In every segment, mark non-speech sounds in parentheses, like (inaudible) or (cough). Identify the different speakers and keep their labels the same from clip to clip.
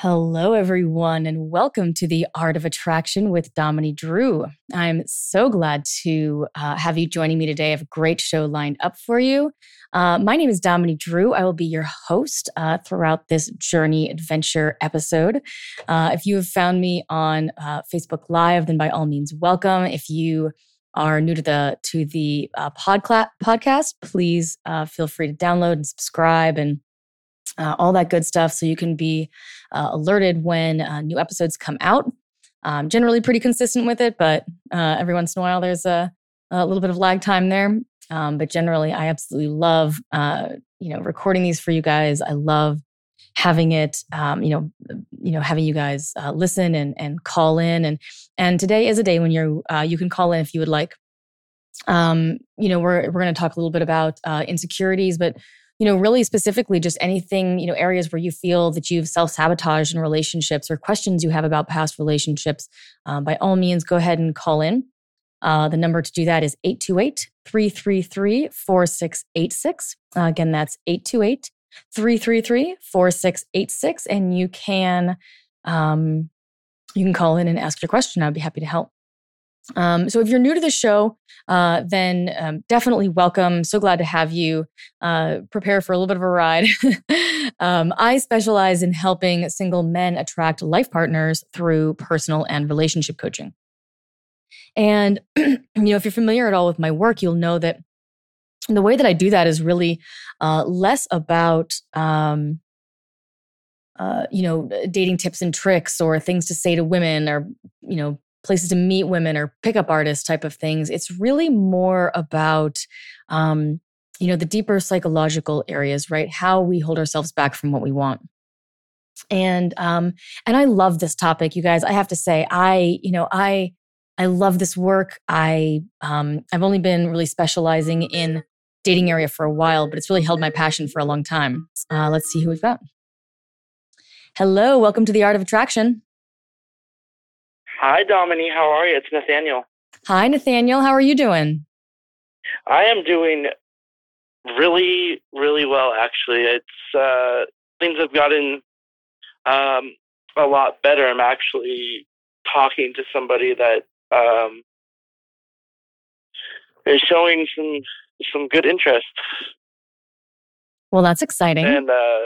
Speaker 1: Hello, everyone, and welcome to the Art of Attraction with Dominique Drew. I'm so glad to uh, have you joining me today. I have a great show lined up for you. Uh, my name is Dominique Drew. I will be your host uh, throughout this journey adventure episode. Uh, if you have found me on uh, Facebook Live, then by all means, welcome. If you are new to the to the uh, podcast, please feel free to download and subscribe and uh, all that good stuff. So you can be uh, alerted when uh, new episodes come out. Generally pretty consistent with it, but uh, every once in a while there's a, a little bit of lag time there. Um, but generally, I absolutely love uh, you know recording these for you guys. I love having it um, you know you know having you guys uh, listen and and call in and and today is a day when you're you can call in if you would like um, you know we're we're going to talk a little bit about insecurities but you know, really specifically just anything, you know, areas where you feel that you've self sabotaged in relationships or questions you have about past relationships, um, by all means, go ahead and call in. Uh, the number to do that is 828 333 4686. Uh, again, that's 828 333 4686. And you can, um, you can call in and ask your question. I'd be happy to help. Um, so if you're new to the show, uh, then um, definitely welcome. So glad to have you. Uh, prepare for a little bit of a ride. (laughs) um, I specialize in helping single men attract life partners through personal and relationship coaching. And (clears throat) you know, if you're familiar at all with my work, you'll know that the way that I do that is really uh, less about um, uh, you know, dating tips and tricks or things to say to women or, you know, places to meet women or pickup artists type of things. It's really more about, um, you know, the deeper psychological areas, right? How we hold ourselves back from what we want. And um, and I love this topic, you guys. I have to say, I, you know, I I love this work. I um, I've only been really specializing in dating area for a while, but it's really held my passion for a long time. Uh, let's see who we've got. Hello, welcome to the Art of Attraction.
Speaker 2: Hi, Dominique. How are you? It's Nathaniel.
Speaker 1: Hi, Nathaniel. How are you doing?
Speaker 2: I am doing really, really well, actually. It's uh, things have gotten um, a lot better. I'm actually talking to somebody that um, is showing some some good interest.
Speaker 1: Well, that's exciting.
Speaker 2: And uh,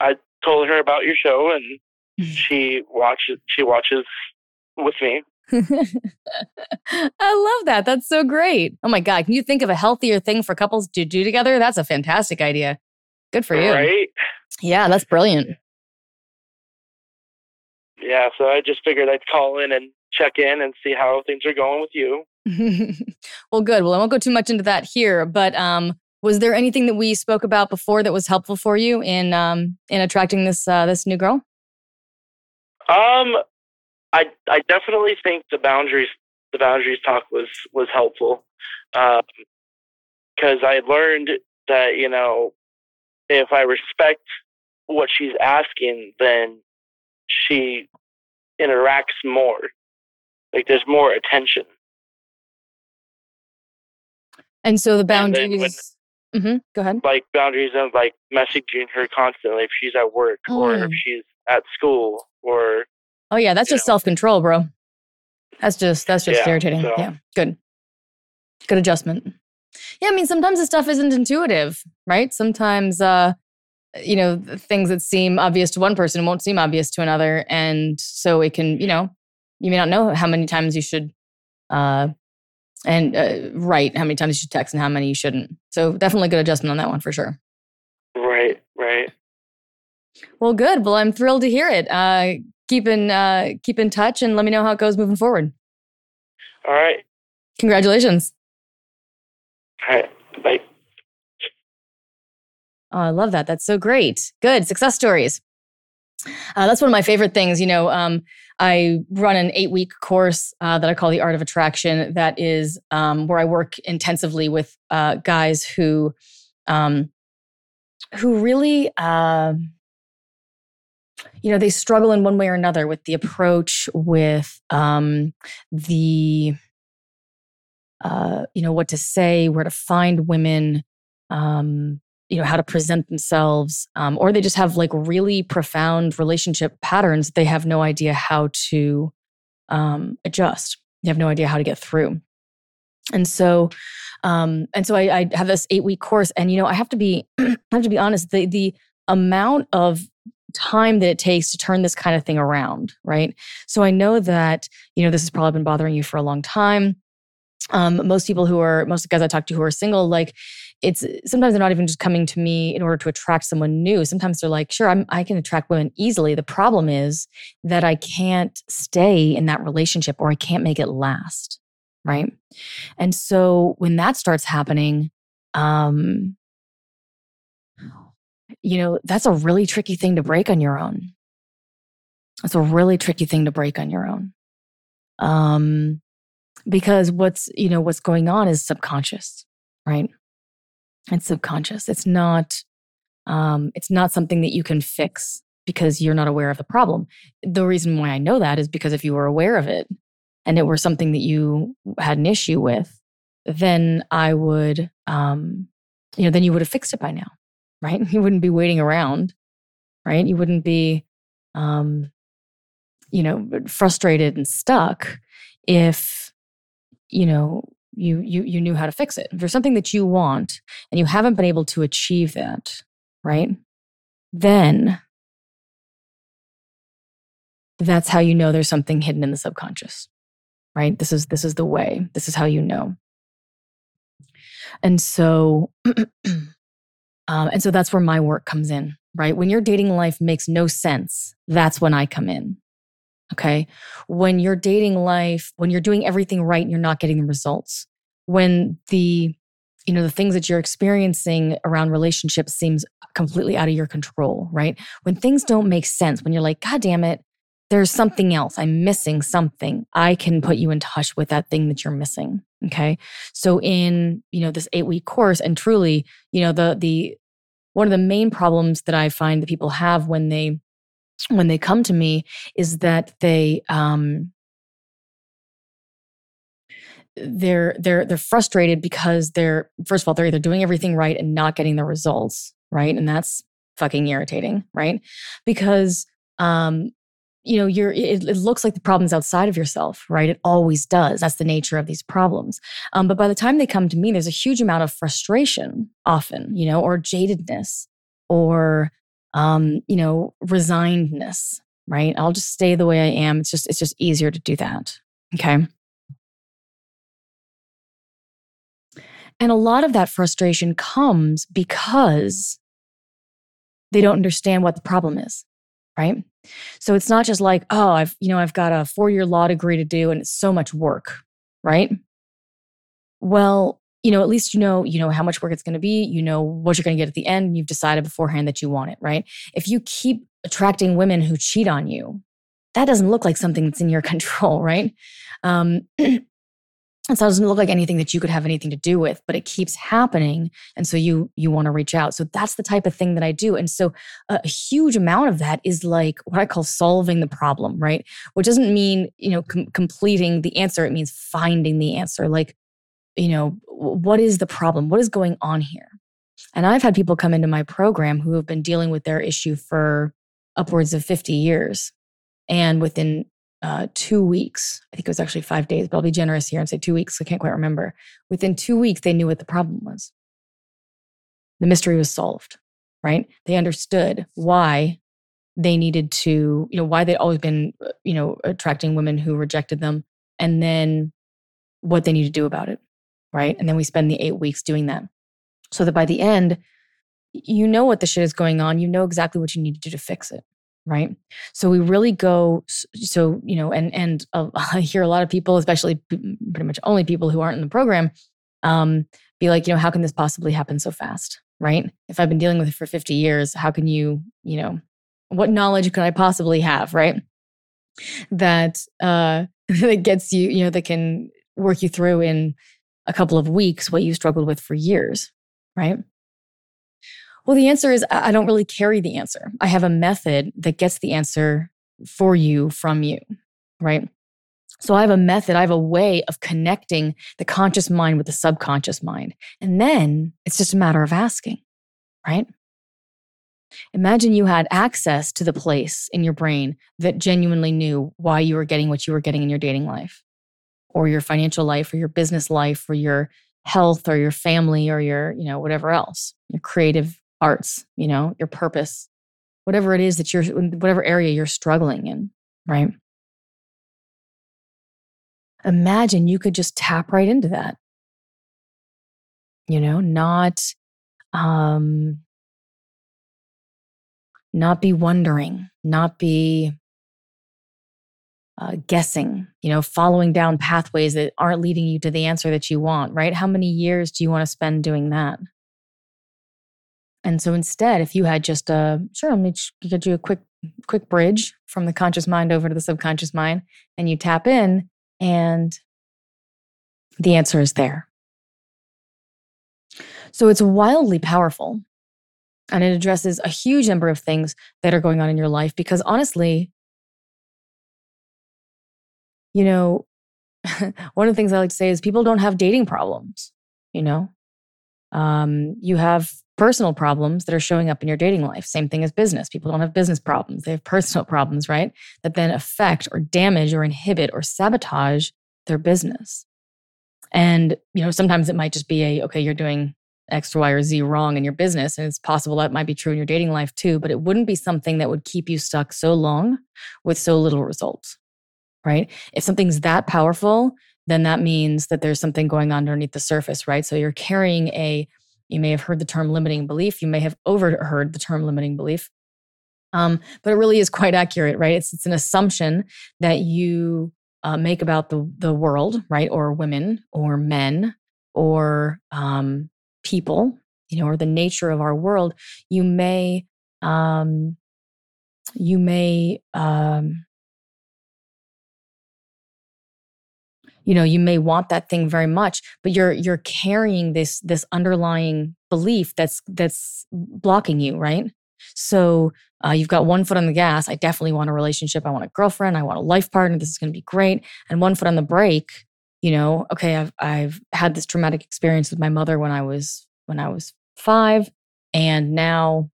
Speaker 2: I told her about your show, and (laughs) she watches. She watches with me. (laughs)
Speaker 1: I love that. That's so great. Oh my God. Can you think of a healthier thing for couples to do together? That's a fantastic idea. Good for you.
Speaker 2: Right?
Speaker 1: Yeah, that's brilliant.
Speaker 2: Yeah, so I just figured I'd call in and check in and see how things are going with you. (laughs)
Speaker 1: well, good. Well, I won't go too much into that here, but um, was there anything that we spoke about before that was helpful for you in um, in attracting this uh, this new girl?
Speaker 2: Um, I I definitely think the boundaries the boundaries talk was was helpful because um, I learned that you know if I respect what she's asking, then she interacts more. Like there's more attention.
Speaker 1: And so the boundaries. When, mm-hmm, go ahead.
Speaker 2: Like boundaries of like messaging her constantly if she's at work mm. or if mm. she's at school or
Speaker 1: Oh yeah, that's just self control, bro. That's just that's just yeah, irritating. So. Yeah, good, good adjustment. Yeah, I mean sometimes this stuff isn't intuitive, right? Sometimes, uh, you know, things that seem obvious to one person won't seem obvious to another. And so it can, you know, you may not know how many times you should, uh, and uh, write how many times you should text and how many you shouldn't. So definitely good adjustment on that one for sure.
Speaker 2: Right, right.
Speaker 1: Well, good. Well, I'm thrilled to hear it. Uh, keep in uh, keep in touch and let me know how it goes moving forward.
Speaker 2: All right.
Speaker 1: Congratulations.
Speaker 2: All right. Bye.
Speaker 1: Oh, I love that. That's so great. Good success stories. Uh, that's one of my favorite things. You know, um, I run an eight week course uh, that I call the Art of Attraction. That is um, where I work intensively with uh, guys who, um, who really, uh, you know, they struggle in one way or another with the approach, with um, the, uh, you know, what to say, where to find women. Um, you know how to present themselves um, or they just have like really profound relationship patterns they have no idea how to um, adjust they have no idea how to get through and so um, and so I, I have this eight week course and you know i have to be (clears throat) i have to be honest the the amount of time that it takes to turn this kind of thing around right so i know that you know this has probably been bothering you for a long time um, most people who are most guys i talk to who are single like it's sometimes they're not even just coming to me in order to attract someone new. Sometimes they're like, sure, I'm, I can attract women easily. The problem is that I can't stay in that relationship or I can't make it last. Right. And so when that starts happening, um, you know, that's a really tricky thing to break on your own. It's a really tricky thing to break on your own. Um, because what's, you know, what's going on is subconscious, right? It's subconscious. It's not um, it's not something that you can fix because you're not aware of the problem. The reason why I know that is because if you were aware of it and it were something that you had an issue with, then I would, um, you know, then you would have fixed it by now, right? (laughs) You wouldn't be waiting around, right? You wouldn't be, um, you know, frustrated and stuck if, you know, you you you knew how to fix it. If there's something that you want and you haven't been able to achieve that, right? Then that's how you know there's something hidden in the subconscious. Right? This is this is the way. This is how you know. And so (clears throat) um, and so that's where my work comes in, right? When your dating life makes no sense, that's when I come in. Okay. When your dating life, when you're doing everything right and you're not getting the results, when the, you know, the things that you're experiencing around relationships seems completely out of your control, right? When things don't make sense, when you're like, God damn it, there's something else. I'm missing something. I can put you in touch with that thing that you're missing. Okay. So in, you know, this eight week course and truly, you know, the, the, one of the main problems that I find that people have when they when they come to me is that they um, they're they're they're frustrated because they're first of all they're either doing everything right and not getting the results right and that's fucking irritating right because um you know you're it, it, looks like the problem's outside of yourself right it always does that's the nature of these problems um, but by the time they come to me there's a huge amount of frustration often you know or jadedness or um, you know, resignedness, right? I'll just stay the way I am. It's just, it's just easier to do that. Okay. And a lot of that frustration comes because they don't understand what the problem is, right? So it's not just like, oh, I've, you know, I've got a four year law degree to do and it's so much work, right? Well, you know, at least you know, you know how much work it's going to be, you know what you're going to get at the end, you've decided beforehand that you want it, right? If you keep attracting women who cheat on you, that doesn't look like something that's in your (laughs) control, right? Um, (clears throat) it doesn't look like anything that you could have anything to do with, but it keeps happening, and so you you want to reach out. So that's the type of thing that I do, and so a, a huge amount of that is like what I call solving the problem, right? Which doesn't mean you know com- completing the answer; it means finding the answer. Like you know, what is the problem? What is going on here? And I've had people come into my program who have been dealing with their issue for upwards of 50 years. And within uh, two weeks, I think it was actually five days, but I'll be generous here and say two weeks. I can't quite remember. Within two weeks, they knew what the problem was. The mystery was solved. right? They understood why they needed to, you know, why they'd always been, uh, you know, attracting women who rejected them and then what they need to do about it, right? And then we spend the eight weeks doing that so that by the end, you know what the shit is going on. You know exactly what you need to do to fix it, right? So we really go, so, you know, and, and uh, (laughs) I hear a lot of people, especially pretty much only people who aren't in the program, um, be like, you know, how can this possibly happen so fast, right? If I've been dealing with it for 50 years, how can you, you know, what knowledge could I possibly have, right? That uh, (laughs) that gets you, you know, that can work you through in a couple of weeks what you struggled with for years, right? Well, the answer is I don't really carry the answer. I have a method that gets the answer for you from you, right? So I have a method, I have a way of connecting the conscious mind with the subconscious mind. And then it's just a matter of asking, right? Imagine you had access to the place in your brain that genuinely knew why you were getting what you were getting in your dating life or your financial life or your business life or your health or your family or your, you know, whatever else, your creative arts, you know, your purpose, whatever it is that you're, whatever area you're struggling in, right? Imagine you could just tap right into that. You know, not, um, not be wondering, not be uh, guessing, you know, following down pathways that aren't leading you to the answer that you want, right? How many years do you want to spend doing that? And so instead, if you had just a, sure, let me get you a quick, quick bridge from the conscious mind over to the subconscious mind, and you tap in, and the answer is there. So it's wildly powerful. And it addresses a huge number of things that are going on in your life because honestly, you know, (laughs) one of the things I like to say is people don't have dating problems, you know? Um, you have personal problems that are showing up in your dating life. Same thing as business. People don't have business problems, they have personal (laughs) problems, right? That then affect or damage or inhibit or sabotage their business. And, you know, sometimes it might just be a, okay, you're doing X, Y, or Z wrong in your business. And it's possible that might be true in your dating life too, but it wouldn't be something that would keep you stuck so long with so little results, right? If something's that powerful, then that means that there's something going on underneath the surface, right? So you're carrying a, you may have heard the term limiting belief, you may have overheard the term limiting belief. Um, but it really is quite accurate, right? It's, it's an assumption that you uh, make about the, the world, right? Or women or men or um, people, you know, or the nature of our world, you may, um, you may, um, you know you may want that thing very much but you're you're carrying this this underlying belief that's that's blocking you right? So uh, you've got one foot on the gas i definitely want a relationship i want a girlfriend i want a life partner this is going to be great and one foot on the brake you know okay i've i've had this traumatic experience with my mother when i was when i was 5 and now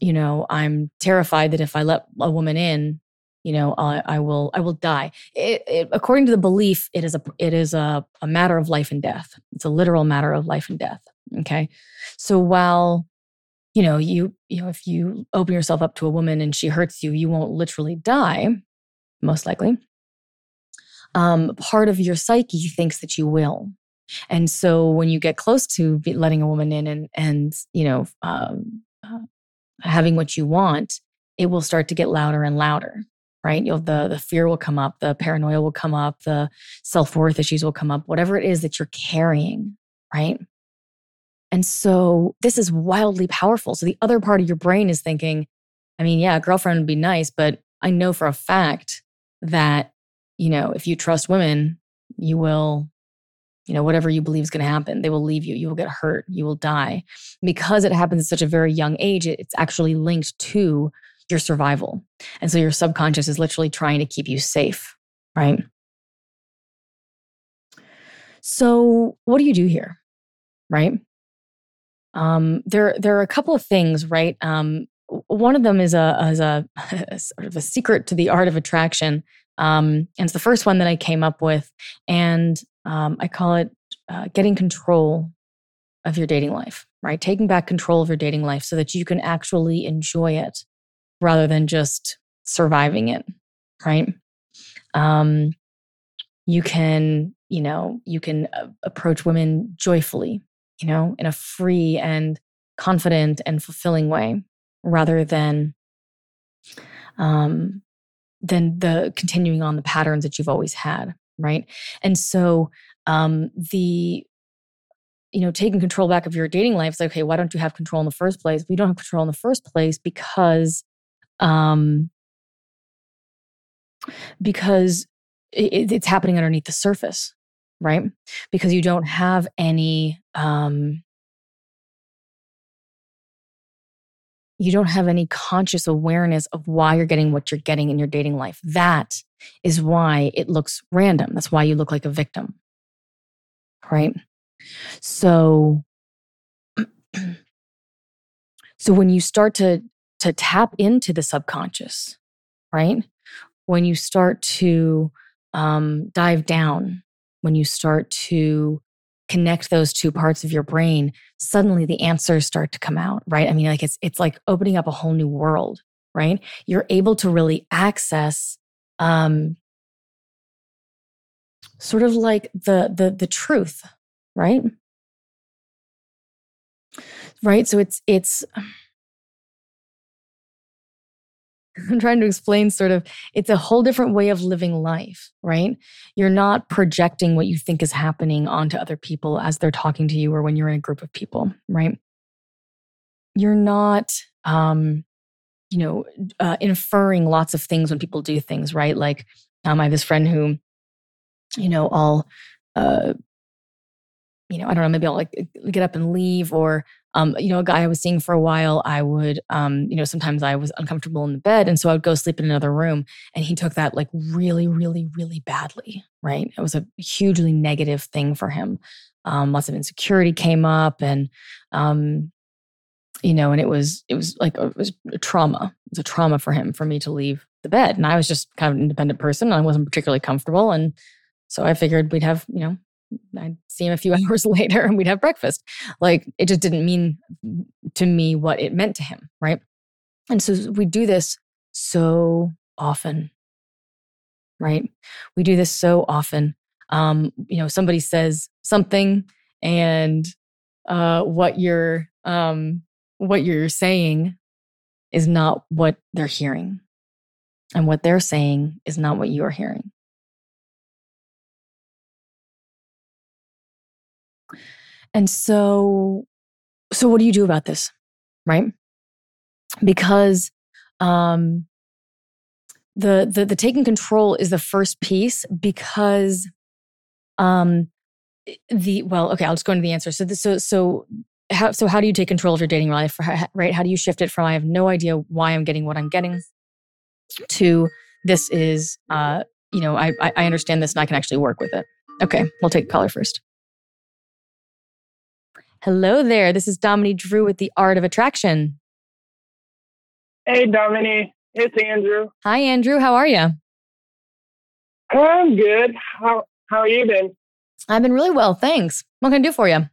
Speaker 1: you know i'm terrified that if i let a woman in you know I, I will i will die. It, it, according to the belief it is a it is a, a matter of life and death. It's a literal matter of life and death okay? So while you know you you know if you open yourself up to a woman and she hurts you you won't literally die most likely. Um, part of your psyche thinks that you will. And so when you get close to letting a woman in and, and you know, um, uh, having what you want, it will start to get louder and louder, right? You'll, the, the fear will come up, the paranoia will come up, the self worth issues will come up, whatever it is that you're carrying, right? And so this is wildly powerful. So the other part of your brain is thinking, I mean, yeah, a girlfriend would be nice, but I know for a fact that you know, if you trust women, you will, you know, whatever you believe is going to happen, they will leave you. You will get hurt. You will die. Because it happens at such a very young age, it's actually linked to your survival. And so your subconscious is literally trying to keep you safe, right? So, what do you do here? Right? Um, there, there are a couple of things, right? Um, one of them is a, is a, (laughs) sort of a secret to the art of attraction um, and it's the first one that I came up with. And um, I call it uh, getting control of your dating life, right? Taking back control of your dating life so that you can actually enjoy it rather than just surviving it, right? Um, you can, you know, you can uh, approach women joyfully, you know, in a free and confident and fulfilling way rather than um, than the continuing on the patterns that you've always had, right? And so um, the you know taking control back of your dating life is like, okay, why don't you have control in the first place? We don't have control in the first place because um, because it, it's happening underneath the surface, right? Because you don't have any um, you don't have any conscious awareness of why you're getting what you're getting in your dating life. That is why it looks random. That's why you look like a victim. Right? So (clears throat) so when you start to to tap into the subconscious, right? When you start to um, dive down, when you start to connect those two parts of your brain, suddenly the answers start to come out, right? I mean, like it's it's like opening up a whole new world, right? You're able to really access um sort of like the the the truth, right? Right? So it's it's (laughs) I'm trying to explain sort of it's a whole different way of living life, right? You're not projecting what you think is happening onto other people as they're talking to you or when you're in a group of people, right? You're not um you know, uh, inferring lots of things when people do things, right? Like um, I have this friend who, you know, I'll, uh, you know, I don't know, maybe I'll like get up and leave, or um, you know, a guy I was seeing for a while, I would, um, you know, sometimes I was uncomfortable in the bed. And so I would go sleep in another room. And he took that like really, really, really badly, right? It was a hugely negative thing for him. Um, lots of insecurity came up and, um, you know, and it was, it was like, a, it was a trauma. It was a trauma for him for me to leave the bed. And I was just kind of an independent person. And I wasn't particularly comfortable. And so I figured we'd have, you know, I'd see him a few (laughs) hours later and we'd have breakfast. Like it just didn't mean to me what it meant to him. Right. And so we do this so often. Right. We do this so often. Um, you know, somebody says something and uh, what you're um, what you're saying is not what they're hearing. And what they're saying is not what you're hearing. And so, so what do you do about this? Right? Because um, the, the the taking control is the first piece because um the well okay i'll just go into the answer. So this, so so how so how do you take control of your dating life? Right? How do you shift it from i have no idea why i'm getting what i'm getting to this is uh you know i i understand this and i can actually work with it. Okay we'll take caller first Hello there. This is Dominique Drew with the Art of Attraction.
Speaker 3: Hey, Dominique. It's Andrew.
Speaker 1: Hi, Andrew. How are you?
Speaker 3: I'm good. How How are you been?
Speaker 1: I've been really well, thanks. What can I do for you?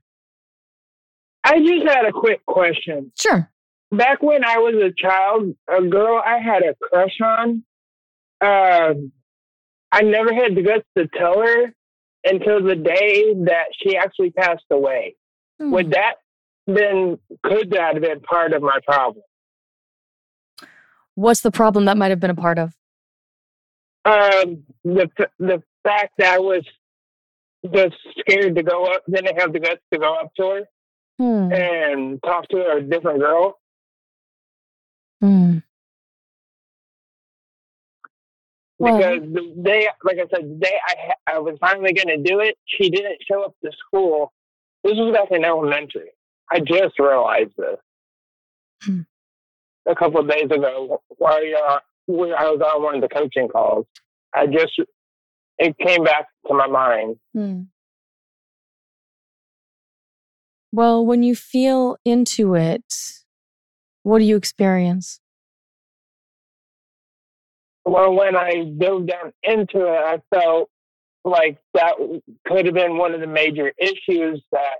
Speaker 3: I just had a quick question.
Speaker 1: Sure.
Speaker 3: Back when I was a child, a girl I had a crush on, uh, I never had the guts to tell her until the day that she actually passed away. Hmm. Would that been could that have been part of my problem?
Speaker 1: What's the problem that might have been a part of?
Speaker 3: Um, the the fact that I was just scared to go up, didn't have the guts to go up to her hmm. and talk to a different girl.
Speaker 1: Hmm.
Speaker 3: Because well, the day, like I said, the day I I was finally going to do it, she didn't show up to school this was back in elementary. I just realized this hmm. a couple of days ago while uh, I was on one of the coaching calls. I just it came back to my mind.
Speaker 1: Hmm. Well, when you feel into it, what do you experience?
Speaker 3: Well, when I dove down into it, I felt like that could have been one of the major issues that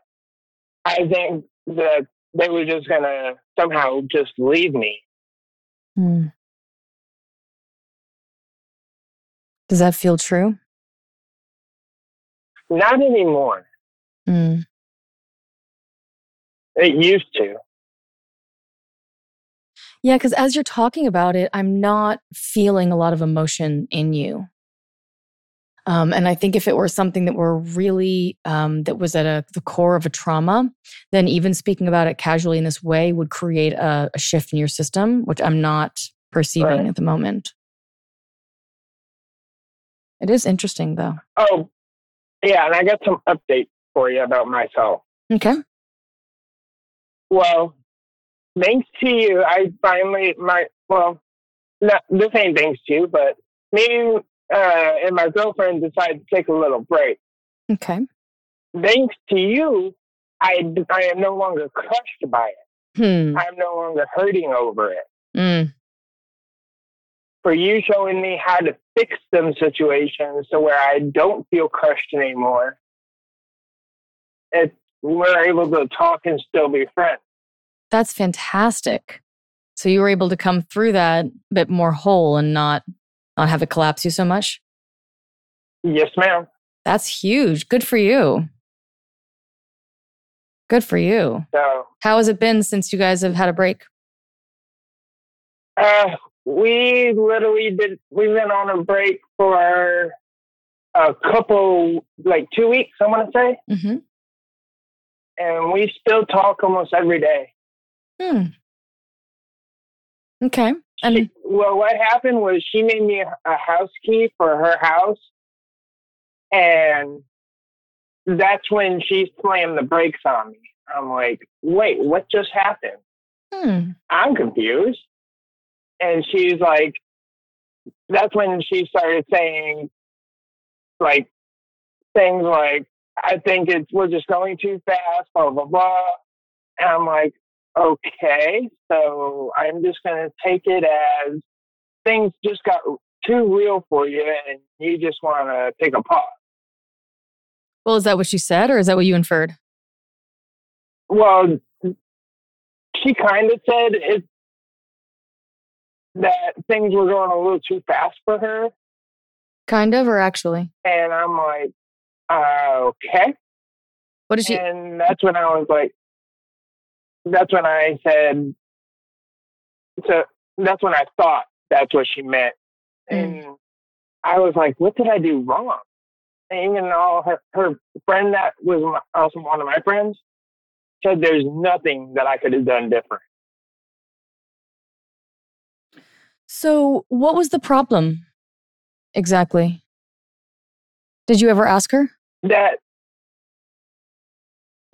Speaker 3: I think that they were just gonna somehow just leave me.
Speaker 1: Hmm. Does that feel true?
Speaker 3: Not anymore.
Speaker 1: Mm.
Speaker 3: It used to.
Speaker 1: Yeah, because as you're talking about it, I'm not feeling a lot of emotion in you. Um, and I think if it were something that were really um, that was at a, the core of a trauma, then even speaking about it casually in this way would create a, a shift in your system, which I'm not perceiving right. at the moment. It is interesting, though.
Speaker 3: Oh, yeah, and I got some updates for you about myself.
Speaker 1: Okay.
Speaker 3: Well, thanks to you, I finally my well, not this ain't thanks to you, but me uh, and my girlfriend decided to take a little break.
Speaker 1: Okay.
Speaker 3: Thanks to you, I I am no longer crushed by it.
Speaker 1: Hmm.
Speaker 3: I'm no longer hurting over it.
Speaker 1: Mm.
Speaker 3: For you showing me how to fix them situations so where I don't feel crushed anymore. It, we're able to talk and still be friends.
Speaker 1: That's fantastic. So you were able to come through that a bit more whole and not not have it collapse you so much?
Speaker 3: Yes, ma'am.
Speaker 1: That's huge. Good for you. Good for you.
Speaker 3: So,
Speaker 1: how has it been since you guys have had a break?
Speaker 3: Uh, we literally did. We've been on a break for a couple, like two weeks. I want to say,
Speaker 1: mm-hmm.
Speaker 3: and we still talk almost every day.
Speaker 1: Hmm. Okay. And
Speaker 3: she, well, what happened was she made me a, house key for her house, and that's when she slammed the brakes on me. I'm like, wait, what just happened?
Speaker 1: Hmm.
Speaker 3: I'm confused. And she's like, that's when she started saying, like, things like, I think it's, we're just going too fast, blah, blah, blah. And I'm like, okay, so I'm just going to take it as things just got too real for you and you just want to take a pause.
Speaker 1: Well, is that what she said or is that what you inferred?
Speaker 3: Well, she kind of said it that things were going a little too fast for her.
Speaker 1: Kind of, or actually?
Speaker 3: And I'm like, uh, okay.
Speaker 1: What did she?
Speaker 3: And that's when I was like, that's when I said, so that's when I thought that's what she meant. Mm. And I was like, what did I do wrong? And even all her, her friend that was also one of my friends said there's nothing that I could have done different.
Speaker 1: So, what was the problem exactly? Did you ever ask her?
Speaker 3: That,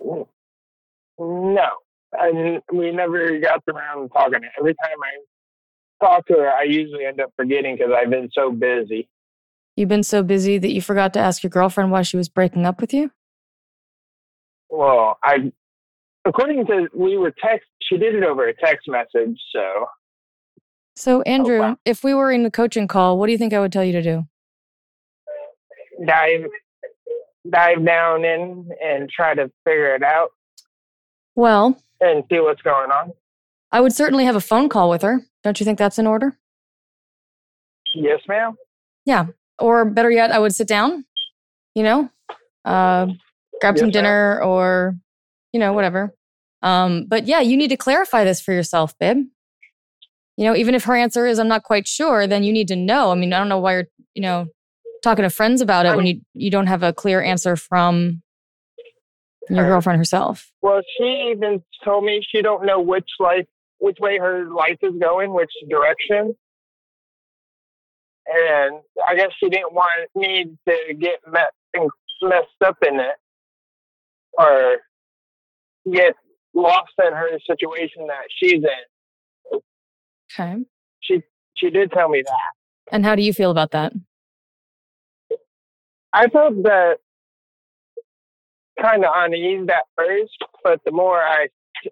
Speaker 3: no. And we never got around talking. Every time I talk to her, I usually end up forgetting because I've been so busy.
Speaker 1: You've been so busy that you forgot to ask your girlfriend why she was breaking up with you?
Speaker 3: Well, I, according to we were text, she did it over a text message. So,
Speaker 1: so oh, Andrew, oh, wow. if we were in a coaching call, what do you think I would tell you to do?
Speaker 3: Dive, dive down in and try to figure it out.
Speaker 1: Well,
Speaker 3: and see what's going on.
Speaker 1: I would certainly have a phone call with her. Don't you think that's in order?
Speaker 3: Yes, ma'am.
Speaker 1: Yeah. Or better yet, I would sit down, you know, uh, grab yes, some dinner ma'am. or, you know, whatever. Um, but yeah, you need to clarify this for yourself, babe. You know, even if her answer is I'm not quite sure, then you need to know. I mean, I don't know why you're, you know, talking to friends about it when you you don't have a clear answer from your girlfriend herself.
Speaker 3: Well, she even told me she don't know which life, which way her life is going, which direction. And I guess she didn't want me to get met, messed up in it or get lost in her situation that she's in.
Speaker 1: Okay.
Speaker 3: She she did tell me that.
Speaker 1: And how do you feel about that?
Speaker 3: I felt that kind of uneasy at first, but the more I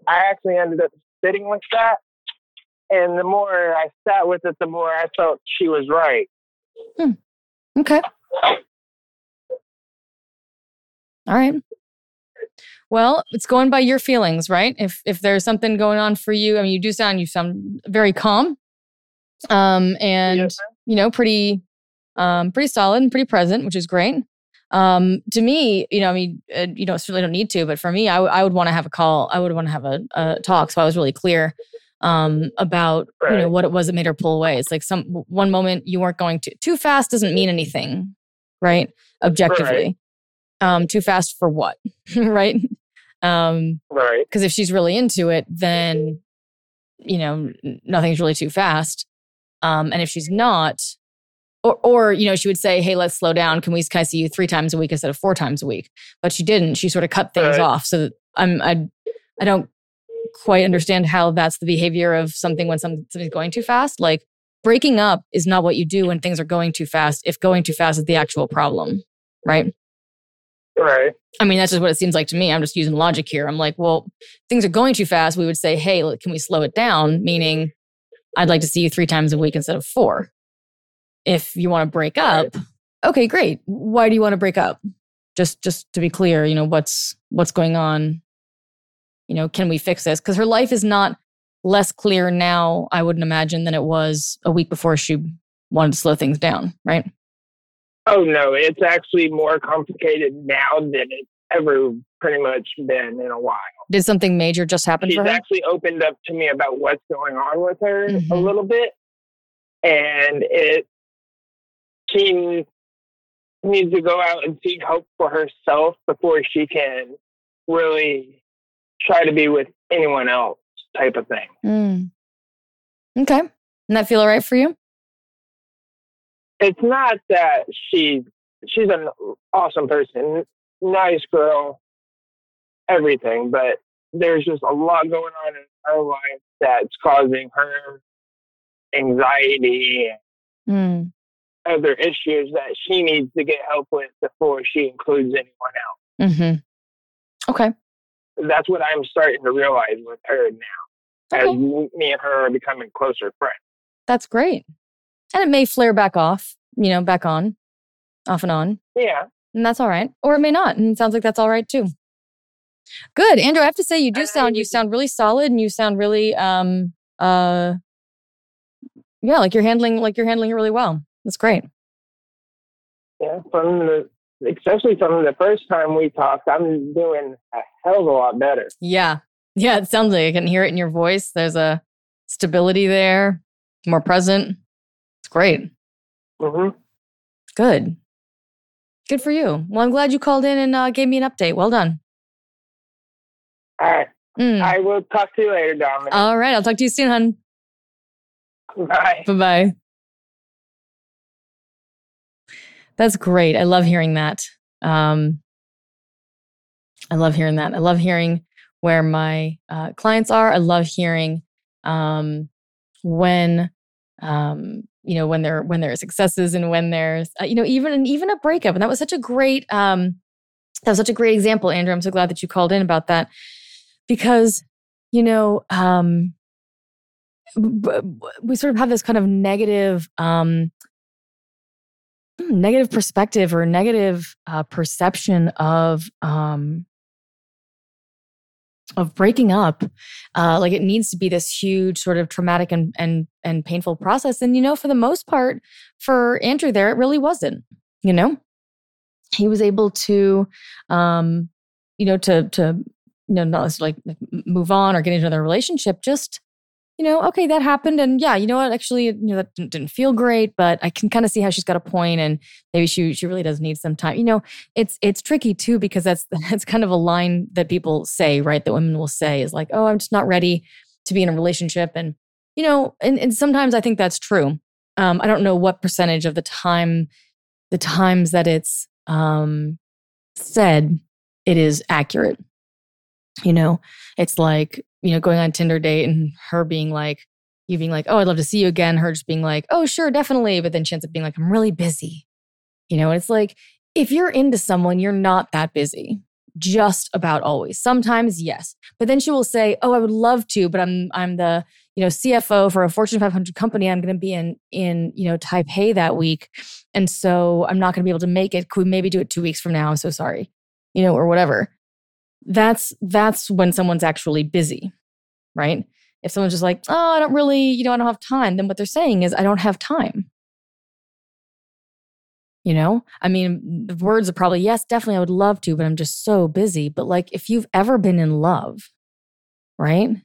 Speaker 3: I actually ended up sitting with that, and the more I sat with it, the more I felt she was right.
Speaker 1: Hmm. Okay. All right. Well, it's going by your feelings, right? If if there's something going on for you, I mean, you do sound you sound very calm, um, and yes. you know, pretty, um, pretty solid and pretty present, which is great. Um, to me, you know, I mean, uh, you know, certainly don't need to, but for me, I, w- I would want to have a call. I would want to have a, a, talk. So I was really clear um, about right. you know what it was that made her pull away. It's like some one moment you weren't going too too fast doesn't mean anything, right? Objectively, right. Um, too fast for what, (laughs) right? Um,
Speaker 3: right.
Speaker 1: Because if she's really into it, then you know nothing's really too fast. Um, and if she's not, or, or you know, she would say, "Hey, let's slow down. Can we can I see you three times a week instead of four times a week?" But she didn't. She sort of cut things right. off. So I'm I I don't quite understand how that's the behavior of something when something's going too fast. Like breaking up is not what you do when things are going too fast. If going too fast is the actual problem, right?
Speaker 3: Right.
Speaker 1: I mean, that's just what it seems like to me. I'm just using logic here. I'm like, well, things are going too fast. We would say, hey, can we slow it down? Meaning, I'd like to see you three times a week instead of four. If you want to break up, okay, great. Why do you want to break up? Just, just to be clear, you know what's what's going on. You know, can we fix this? Because her life is not less clear now. I wouldn't imagine than it was a week before she wanted to slow things down. Right.
Speaker 3: Oh no, it's actually more complicated now than it's ever pretty much been in a while.
Speaker 1: Did something major just happen
Speaker 3: She's
Speaker 1: for her?
Speaker 3: actually opened up to me about what's going on with her mm-hmm. a little bit. And it she needs to go out and seek hope for herself before she can really try to be with anyone else type of thing.
Speaker 1: Mm. Okay. And that feel all right for you?
Speaker 3: it's not that she she's an awesome person, nice girl, everything, but there's just a lot going on in her life that's causing her anxiety mm. Other issues that she needs to get help with before she includes anyone else.
Speaker 1: Mm-hmm. Okay.
Speaker 3: That's what I'm starting to realize with her now, okay. as me and her are becoming closer friends.
Speaker 1: That's great. And it may flare back off, you know, back on, off and on.
Speaker 3: Yeah.
Speaker 1: And that's all right. Or it may not. And it sounds like that's all right too. Good. Andrew, I have to say you do sound you sound really solid and you sound really um uh yeah, like you're handling like you're handling it really well. That's great.
Speaker 3: Yeah, from the especially from the first time we talked, I'm doing a hell of a lot better.
Speaker 1: Yeah. Yeah, it sounds like I can hear it in your voice. There's a stability there, more present. It's great.
Speaker 3: Mm-hmm.
Speaker 1: Good. Good for you. Well, I'm glad you called in and uh, gave me an update. Well done.
Speaker 3: All right. Mm. I will talk to you later, Dominic.
Speaker 1: All right. I'll talk to you soon, hon.
Speaker 3: Bye.
Speaker 1: Bye bye. That's great. I love hearing that. Um, I love hearing that. I love hearing where my uh, clients are. I love hearing um, when um, you know when there when there are successes and when there's uh, you know even even a breakup and that was such a great um that was such a great example andrew i'm so glad that you called in about that because you know um we sort of have this kind of negative um negative perspective or negative uh, perception of um of breaking up uh, like it needs to be this huge sort of traumatic and and and painful process. And you know for the most part for andrew there it really wasn't you know? He was able to um you know to to you know not like move on or get into another relationship just you know, okay, that happened. And yeah, you know what? Actually, you know, that didn't feel great, but I can kind of see how she's got a point and maybe she she really does need some time. You know, it's it's tricky too, because that's (laughs) that's kind of a line that people say, right? That women will say is like, oh, I'm just not ready to be in a relationship. And, you know, and, and sometimes I think that's true. Um, I don't know what percentage of the time, the times that it's um said, it is accurate. You know, it's like you know, going on Tinder date and her being like, you being like, oh, I'd love to see you again. Her just being like, oh, sure, definitely. But then she ends up being like, I'm really busy. You know, and it's like, if you're into someone, you're not that busy. Just about always. Sometimes, yes. But then she will say, "Oh, I would love to, but I'm I'm the you know CFO for a Fortune 500 company. I'm going to be in in you know Taipei that week, and so I'm not going to be able to make it. Could we maybe do it two weeks from now? I'm so sorry, you know, or whatever." That's that's when someone's actually busy, right? If someone's just like, oh, I don't really, you know, I don't have time, then what they're saying is, I don't have time. You know, I mean, the words are probably, yes, definitely, I would love to, but I'm just so busy. But like, if you've ever been in love, right?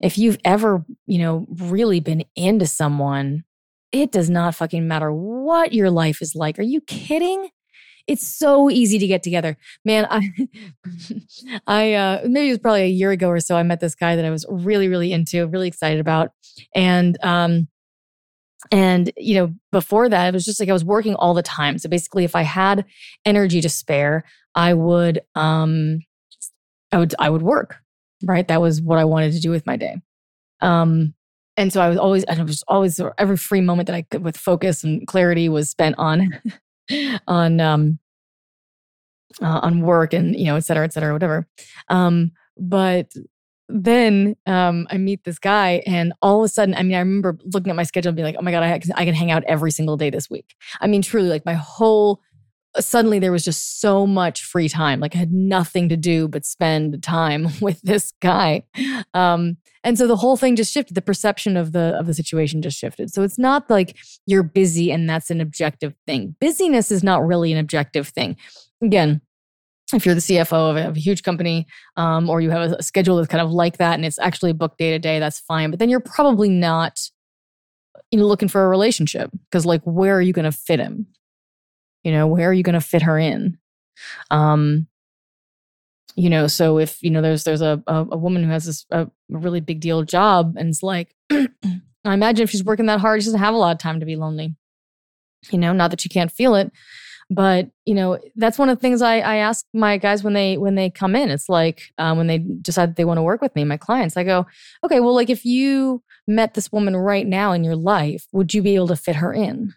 Speaker 1: If you've ever, you know, really been into someone, it does not fucking matter what your life is like. Are you kidding? It's so easy to get together. Man, I (laughs) I uh maybe it was probably a year ago or so I met this guy that I was really really into, really excited about. And um and you know, before that it was just like I was working all the time. So basically if I had energy to spare, I would um I would I would work. Right? That was what I wanted to do with my day. Um and so I was always, I was always every free moment that I could with focus and clarity was spent on (laughs) (laughs) on um, uh, on work and you know, et cetera, et cetera, whatever. Um, but then um, I meet this guy, and all of a sudden, I mean, I remember looking at my schedule and being like, "Oh my god, I, I can hang out every single day this week." I mean, truly, like my whole suddenly there was just so much free time. Like I had nothing to do but spend time (laughs) with this guy. Um, and so the whole thing just shifted. The perception of the of the situation just shifted. So it's not like you're busy and that's an objective thing. Busyness is not really an objective thing. Again, if you're the CFO of a, of a huge company, um, or you have a, schedule that's kind of like that, and it's actually booked day to day, that's fine. But then you're probably not, you know, looking for a relationship because, like, where are you going to fit him? You know, where are you going to fit her in? Um, you know, so if you know there's there's a a, a woman who has this a, a really big deal job, and it's like, (clears throat) I imagine if she's working that hard, she doesn't have a lot of time to be lonely. You know, not that she can't feel it, but you know that's one of the things I, I ask my guys when they when they come in it's like um, when they decide they want to work with me my clients i go okay well like if you met this woman right now in your life would you be able to fit her in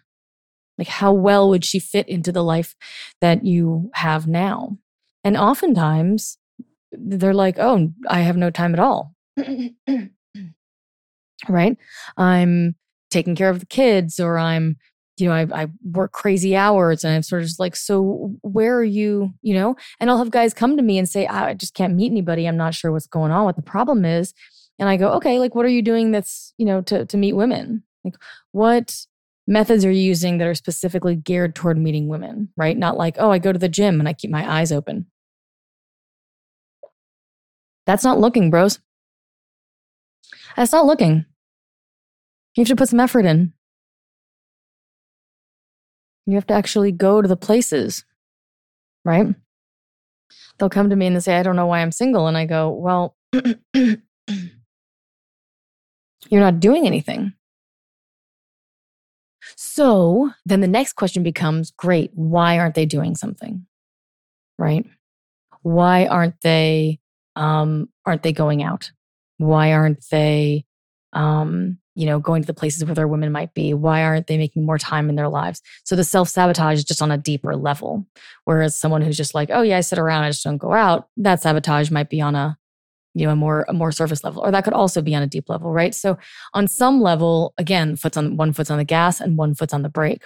Speaker 1: like, how well would she fit into the life that you have now? And oftentimes they're like, oh, I have no time at all. (clears throat) right? I'm taking care of the kids or I'm, you know, I, I work crazy hours and I'm sort of just like, so where are you, you know? And I'll have guys come to me and say, ah, I just can't meet anybody. I'm not sure what's going on, what the problem is. And I go, okay, like, what are you doing that's, you know, to, to meet women? Like, what methods are using that are specifically geared toward meeting women, right? Not like, oh, I go to the gym and I keep my eyes open. That's not looking, bros. That's not looking. You have to put some effort in. You have to actually go to the places, right? They'll come to me and they say, I don't know why I'm single. And I go, Well, (clears throat) you're not doing anything. So then the next question becomes great, why aren't they doing something? Right? Why aren't they um aren't they going out? Why aren't they um you know going to the places where their women might be? Why aren't they making more time in their lives? So the self-sabotage is just on a deeper level. Whereas someone who's just like, "Oh yeah, I sit around, I just don't go out." That sabotage might be on a you know a more a more surface level or that could also be on a deep level right? So on some level again foot's on one foot's on the gas and one foot's on the brake.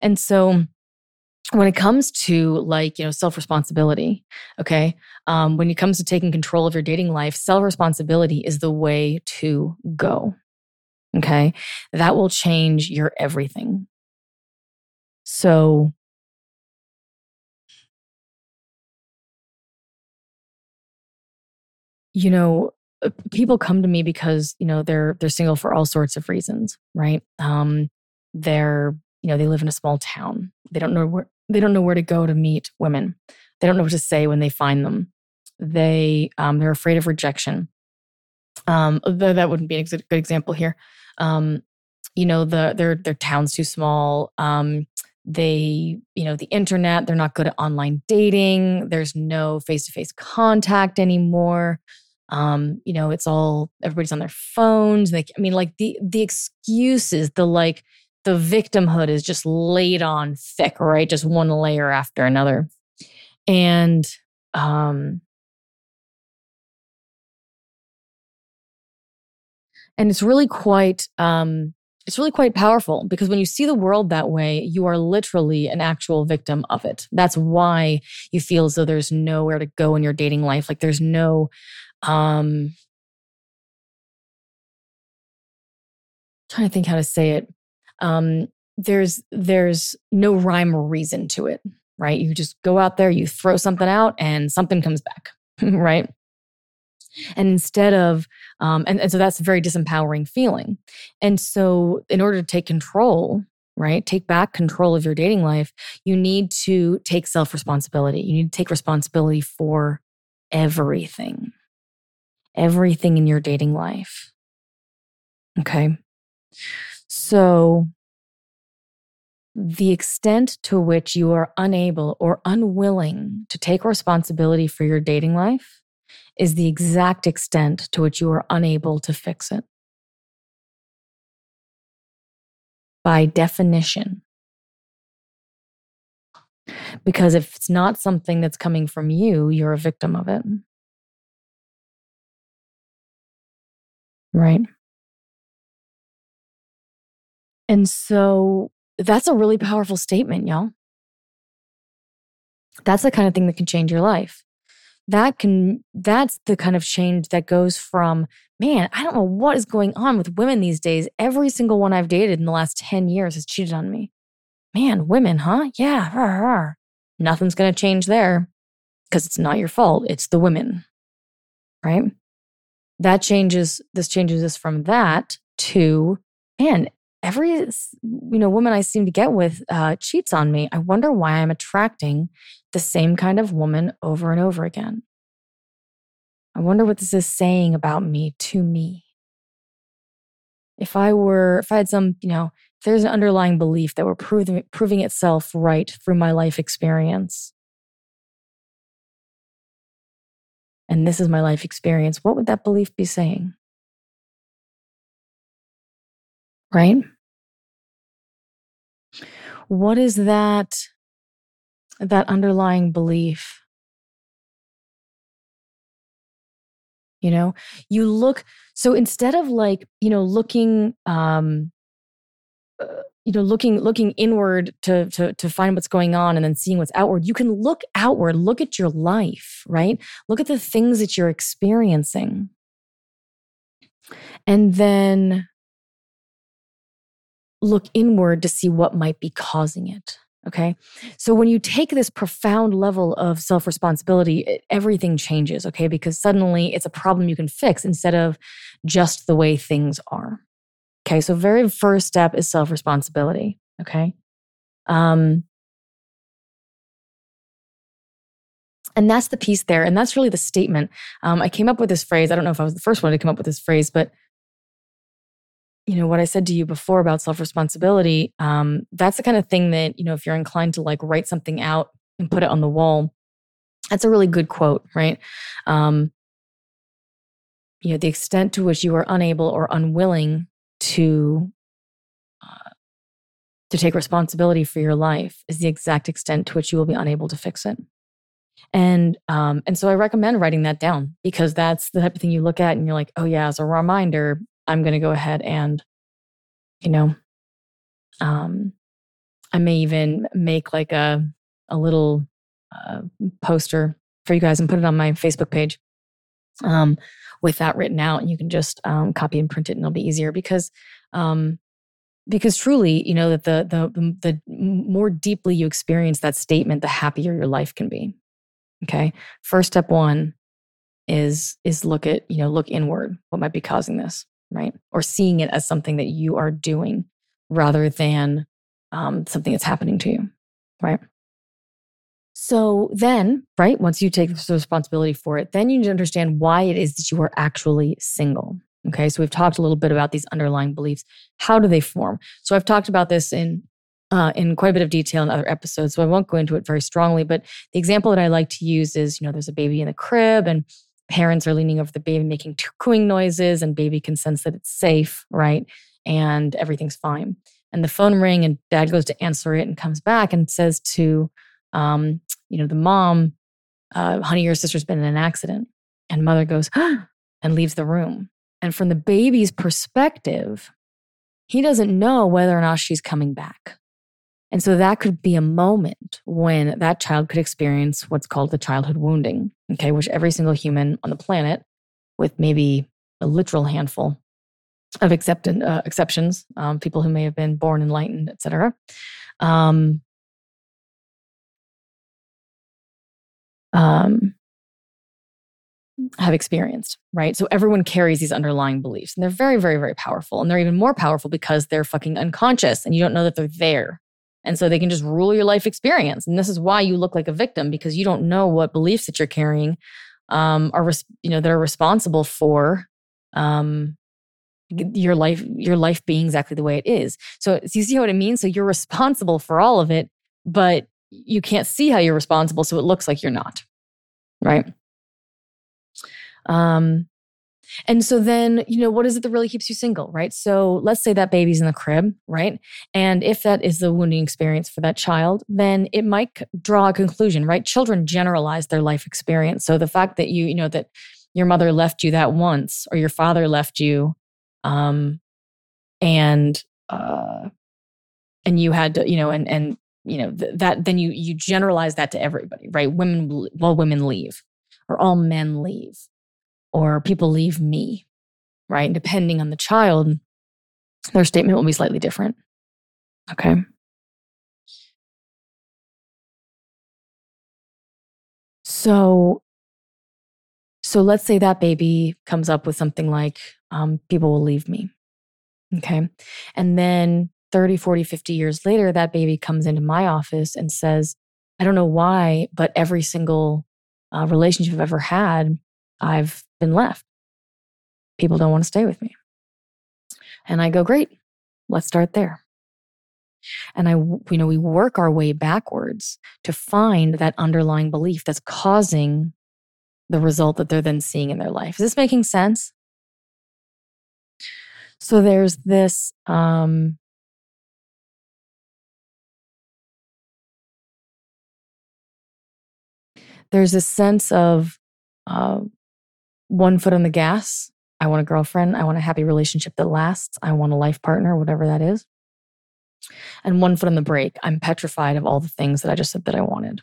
Speaker 1: And so when it comes to like you know self responsibility okay um, when it comes to taking control of your dating life self responsibility is the way to go okay? That will change your everything. So you know, uh, people come to me because you know they're they're single for all sorts of reasons, right? Um, they're you know they live in a small town. They don't know where they don't know where to go to meet women. They don't know what to say when they find them. They um, they're afraid of rejection. Um, though that wouldn't be a good example here. Um, you know the their their town's too small. Um, they you know the internet they're not good at online dating there's no face-to-face contact anymore um you know it's all everybody's on their phones like i mean like the the excuses the like the victimhood is just laid on thick right just one layer after another and um and it's really quite um it's really quite powerful because when you see the world that way, you are literally an actual victim of it. That's why you feel as though there's nowhere to go in your dating life. Like there's no, um, trying to think how to say it. Um, there's there's no rhyme or reason to it, right? You just go out there, you throw something out, and something comes back, (laughs) right? And instead of, um, and, and so that's a very disempowering feeling. And so, in order to take control, right, take back control of your dating life, you need to take self responsibility. You need to take responsibility for everything, everything in your dating life. Okay. So, the extent to which you are unable or unwilling to take responsibility for your dating life is the exact extent to which you are unable to fix it. By definition. Because if it's not something that's coming from you, you're a victim of it. Right. And so that's a really powerful statement, y'all. That's the kind of thing that can change your life. That can that's the kind of change that goes from man i don't know what is going on with women these days. Every single one i've dated in the last 10 years has cheated on me. Man women huh? Yeah nothing's going to change there because it's not your fault it's the women. Right that changes this changes us from that to man every you know woman i seem to get with uh, cheats on me. I wonder why i'm attracting the same kind of woman over and over again. I wonder what this is saying about me to me. If i were if i had some you know there's an underlying belief that were proving proving itself right through my life experience and this is my life experience what would that belief be saying? Right? What is that that underlying belief? You know you look so instead of like you know looking um uh, you know looking looking inward to, to to find what's going on and then seeing what's outward you can look outward look at your life right look at the things that you're experiencing and then look inward to see what might be causing it. Okay. So when you take this profound level of self responsibility, everything changes. Okay. Because suddenly it's a problem you can fix instead of just the way things are. Okay. So, very first step is self responsibility. Okay. Um, and that's the piece there. And that's really the statement. Um, I came up with this phrase. I don't know if I was the first one to come up with this phrase, but you know what i said to you before about self-responsibility um, that's the kind of thing that you know if you're inclined to like write something out and put it on the wall that's a really good quote right um, you know the extent to which you are unable or unwilling to uh, to take responsibility for your life is the exact extent to which you will be unable to fix it. And um, and so i recommend writing that down because that's the type of thing you look at and you're like oh yeah as a reminder I'm going to go ahead and, you know, um, I may even make like a a little uh, poster for you guys and put it on my Facebook page. Um, with that written out. And you can just um, copy and print it, and it'll be easier because um, because truly, you know that the, the the more deeply you experience that statement, the happier your life can be. Okay, first step one is is look at you know look inward. What might be causing this? right? Or seeing it as something that you are doing rather than um, something that's happening to you, right? So then, right, once you take responsibility for it, then you need to understand why it is that you are actually single. Okay, so we've talked a little bit about these underlying beliefs. How do they form? So I've talked about this in uh, in quite a bit of detail in other episodes, so I won't go into it very strongly. But the example that I like to use is, you know, there's a baby in the crib, and parents are leaning over the baby making cooing noises and baby can sense that it's safe right and everything's fine and the phone ring and dad goes to answer it and comes back and says to um, you know the mom uh, honey your sister's been in an accident and mother goes and leaves the room and from the baby's perspective he doesn't know whether or not she's coming back. And so that could be a moment when that child could experience what's called the childhood wounding, okay, which every single human on the planet, with maybe a literal handful of uh, exceptions, um, people who may have been born enlightened, etc., um, um, have experienced, right? So everyone carries these underlying beliefs and they're very, very, very powerful. And they're even more powerful because they're fucking unconscious and you don't know that they're there. And so they can just rule your life experience. And this is why you look like a victim because you don't know what beliefs that you're carrying um, are, res- you know, that are responsible for um, your life, your life being exactly the way it is. So, so you see what it means? So you're responsible for all of it, but you can't see how you're responsible. So it looks like you're not, right? Um, and so then, you know, what is it that really keeps you single, right? So let's say that baby's in the crib, right? And if that is the wounding experience for that child, then it might draw a conclusion, right? Children generalize their life experience. So the fact that you, you know, that your mother left you that once or your father left you, um, and, uh, and you had to, you know, and, and, you know, th- that then you, you generalize that to everybody, right? Women, well, women leave or all men leave or people leave me, right? and depending on the child, their statement will be slightly different. Okay. So, so let's say that baby comes up with something like, um, people will leave me. Okay. And then 30, 40, 50 years later, that baby comes into my office and says, I don't know why, but every single uh, relationship I've ever had, I've been left. People don't want to stay with me. And I go, great, let's start there. And I, you know, we work our way backwards to find that underlying belief that's causing the result that they're then seeing in their life. Is this making sense? So there's this, um, there's a sense of uh, one foot on the gas. I want a girlfriend. I want a happy relationship that lasts. I want a life partner, whatever that is. And one foot on the brake. I'm petrified of all the things that I just said that I wanted.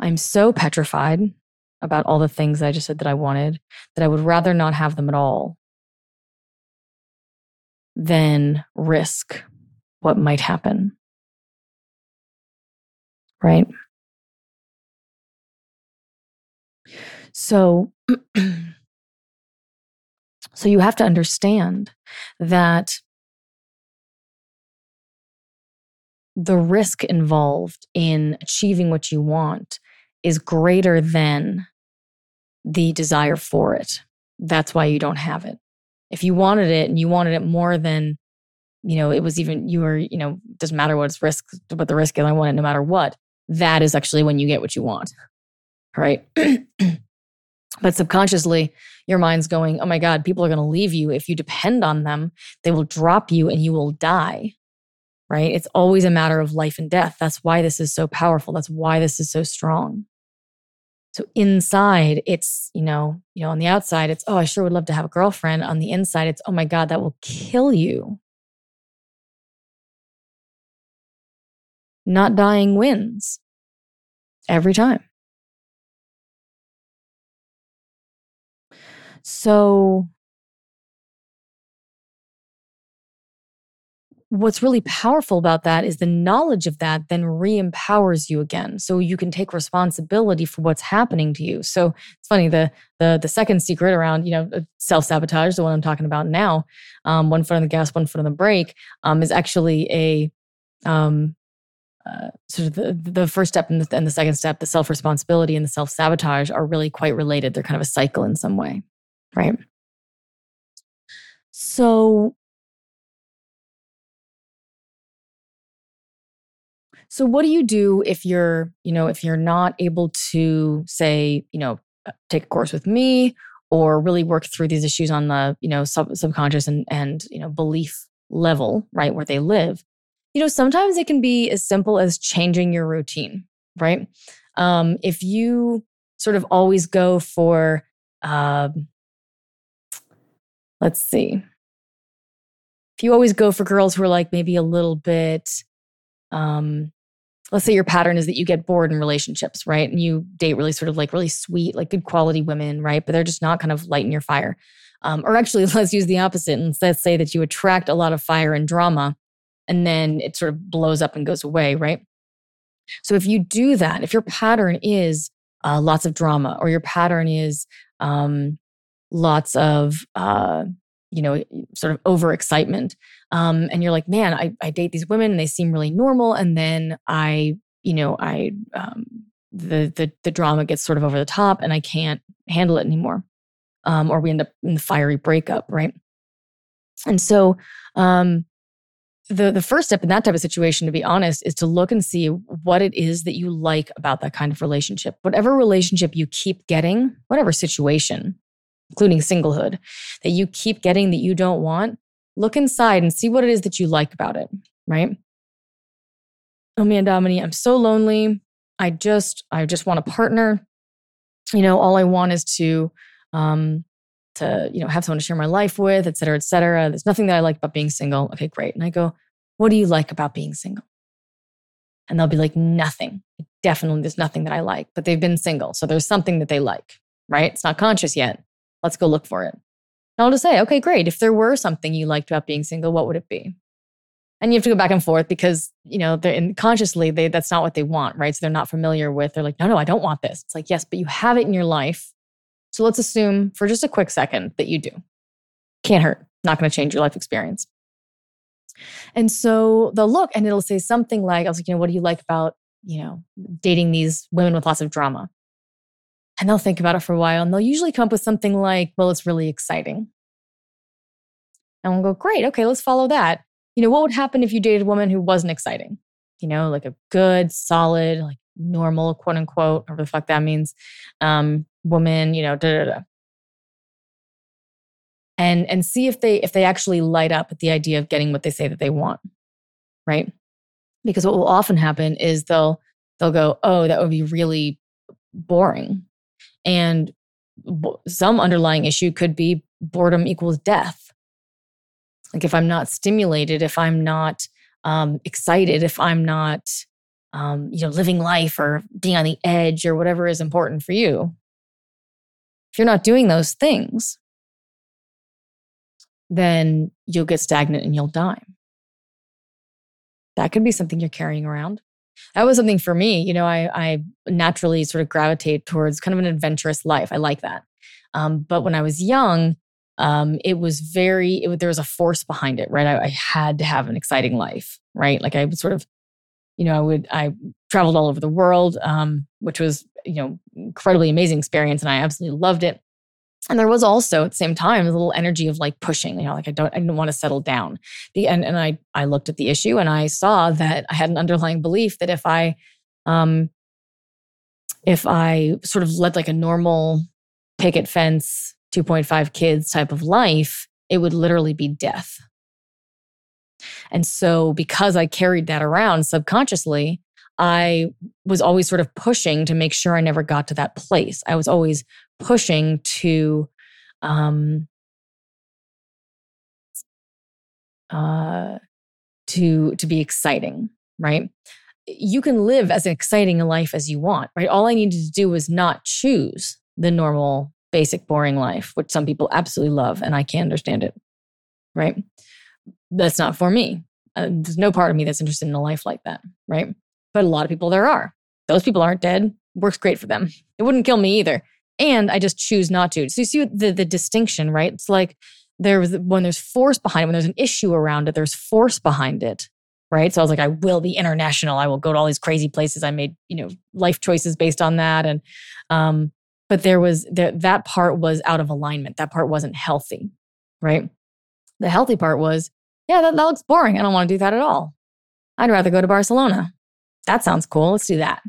Speaker 1: I'm so petrified about all the things I just said that I wanted that I would rather not have them at all than risk what might happen. Right? So, (clears throat) so you have to understand that the risk involved in achieving what you want is greater than the desire for it. That's why you don't have it. If you wanted it and you wanted it more than, you know, it was even, you were, you know, doesn't matter what it's risk, but the risk is, I want it no matter what. That is actually when you get what you want. Right. (clears throat) But subconsciously, your mind's going, oh my God, people are going to leave you. If you depend on them, they will drop you and you will die. Right? It's always a matter of life and death. That's why this is so powerful. That's why this is so strong. So inside, it's, you know, you know, on the outside, it's, oh, I sure would love to have a girlfriend. On the inside, it's, oh my God, that will kill you. Not dying wins every time. So, what's really powerful about that is the knowledge of that then re empowers you again. So you can take responsibility for what's happening to you. So it's funny, the the the second secret around, you know, uh, self-sabotage, the one I'm talking about now, um, one foot on the gas, one foot on the brake, um, is actually a um uh, sort of the, the first step and the, and the second step, the self responsibility and the self sabotage, are really quite related. They're kind of a cycle in some way right? So, so what do you do if you're, you know, if you're not able to say, you know, uh, take a course with me or really work through these issues on the, you know, sub- subconscious and and you know belief level, right, where they live. You know, sometimes it can be as simple as changing your routine, right? Um, if you sort of always go for uh, let's see. if you always go for girls who are like maybe a little bit um let's say your pattern is that you get bored in relationships, right? And you date really sort of like really sweet, like good quality women, right? But they're just not kind of lighting your fire. Um, or actually, (laughs) let's use the opposite and let's say that you attract a lot of fire and drama and then it sort of blows up and goes away, right? So if you do that, if your pattern is uh, lots of drama or your pattern is um, lots of uh, you know, sort of overexcitement. Um, and you're like, man, I, I date these women and they seem really normal. And then I, you know, I, um, the, the, the drama gets sort of over the top and I can't handle it anymore. Um, or we end up in the fiery breakup, right? And so, um, the the first step in that type of situation to be honest is to look and see what it is that you like about that kind of relationship whatever relationship you keep getting whatever situation including singlehood, that you keep getting that you don't want, look inside and see what it is that you like about it, right? Oh man, Dominique, I'm so lonely. I just, I just want a partner. You know, all I want is to, um, to, you know, have someone to share my life with, et cetera, et cetera. There's nothing that I like about being single. Okay, great. And I go, what do you like about being single? And they'll be like, nothing. Definitely, there's nothing that I like, but they've been single. So there's something that they like, right? It's not conscious yet. Let's go look for it. And I'll just say, okay, great. If there were something you liked about being single, what would it be? And you have to go back and forth because, you know, they're in, consciously, they, that's not what they want, right? So they're not familiar with, they're like, no, no, I don't want this. It's like, yes, but you have it in your life. So let's assume for just a quick second that you do. Can't hurt, not going to change your life experience. And so they'll look and it'll say something like, I was like, you know, what do you like about, you know, dating these women with lots of drama? And they'll think about it for a while and they'll usually come up with something like, well, it's really exciting. And we'll go, great, okay, let's follow that. You know, what would happen if you dated a woman who wasn't exciting? You know, like a good, solid, like normal, quote unquote, whatever the fuck that means, um, woman, you know, da da da. And and see if they if they actually light up at the idea of getting what they say that they want. Right? Because what will often happen is they'll they'll go, oh, that would be really boring and some underlying issue could be boredom equals death. Like if I'm not stimulated, if I'm not um, excited, if I'm not, um, you know, living life or being on the edge or whatever is important for you, if you're not doing those things, then you'll get stagnant and you'll die. That could be something you're carrying around that was something for me. You know, I, I naturally sort of gravitate towards kind of an adventurous life. I like that. Um, but when I was young, um, it was very, it, there was a force behind it, right? I, I had to have an exciting life, right? Like I would sort of, you know, I would, I traveled all over the world, um, which was, you know, incredibly amazing experience. And I absolutely loved it and there was also at the same time a little energy of like pushing you know like i don't i didn't want to settle down the and, and i i looked at the issue and i saw that i had an underlying belief that if i um if i sort of led like a normal picket fence 2.5 kids type of life it would literally be death and so because i carried that around subconsciously I was always sort of pushing to make sure I never got to that place. I was always pushing to um uh to to be exciting, right? You can live as exciting a life as you want, right? All I needed to do was not choose the normal, basic, boring life, which some people absolutely love, and I can't understand it, right? That's not for me. Uh, there's no part of me that's interested in a life like that, right? But a lot of people there are. Those people aren't dead. Works great for them. It wouldn't kill me either. And I just choose not to. So you see the, the distinction, right? It's like there's when there's force behind it, when there's an issue around it, there's force behind it. Right. So I was like, I will be international. I will go to all these crazy places. I made, you know, life choices based on that. And um, but there was there, that part was out of alignment. That part wasn't healthy. Right. The healthy part was, yeah, that, that looks boring. I don't want to do that at all. I'd rather go to Barcelona that sounds cool. Let's do that.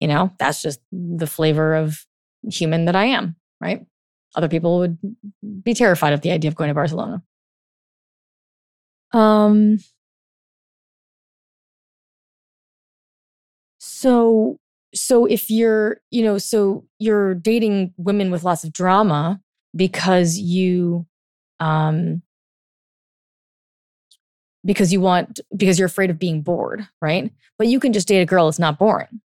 Speaker 1: You know, that's just the flavor of human that I am, right? Other people would be terrified of the idea of going to Barcelona. Um, so so if you're you know so you're dating women with lots of drama because you um because you want because you're afraid of being bored, right? But you can just date a girl that's not boring.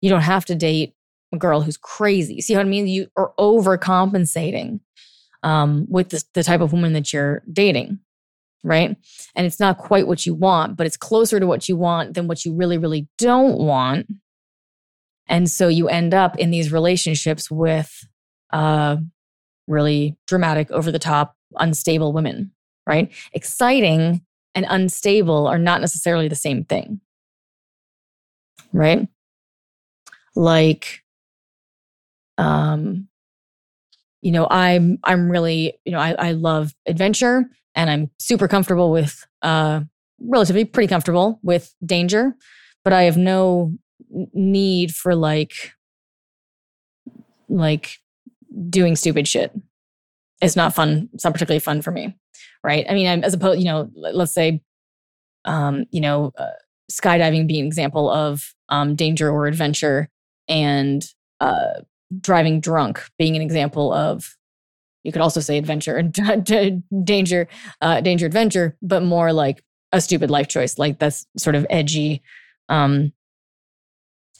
Speaker 1: You don't have to date girl who's crazy. See what I mean? You are overcompensating um, with the, the type of woman that you're dating, right? And it's not quite what you want, but it's closer to what you want than what you really, really don't want. And so you end up in these relationships with uh, really dramatic, over the top, unstable women, right? Exciting and unstable are not necessarily the same thing, right? Like, um, you know, I'm I'm really, you know, I, I love adventure and I'm super comfortable with uh relatively pretty comfortable with danger, but I have no need for like like doing stupid shit. It's not fun. It's not particularly fun for me, right? I mean, I'm, as opposed, you know, let's say, um, you know, uh, skydiving being an example of um, danger or adventure, and uh, driving drunk being an example of you could also say adventure and (laughs) danger uh, danger adventure but more like a stupid life choice like that's sort of edgy um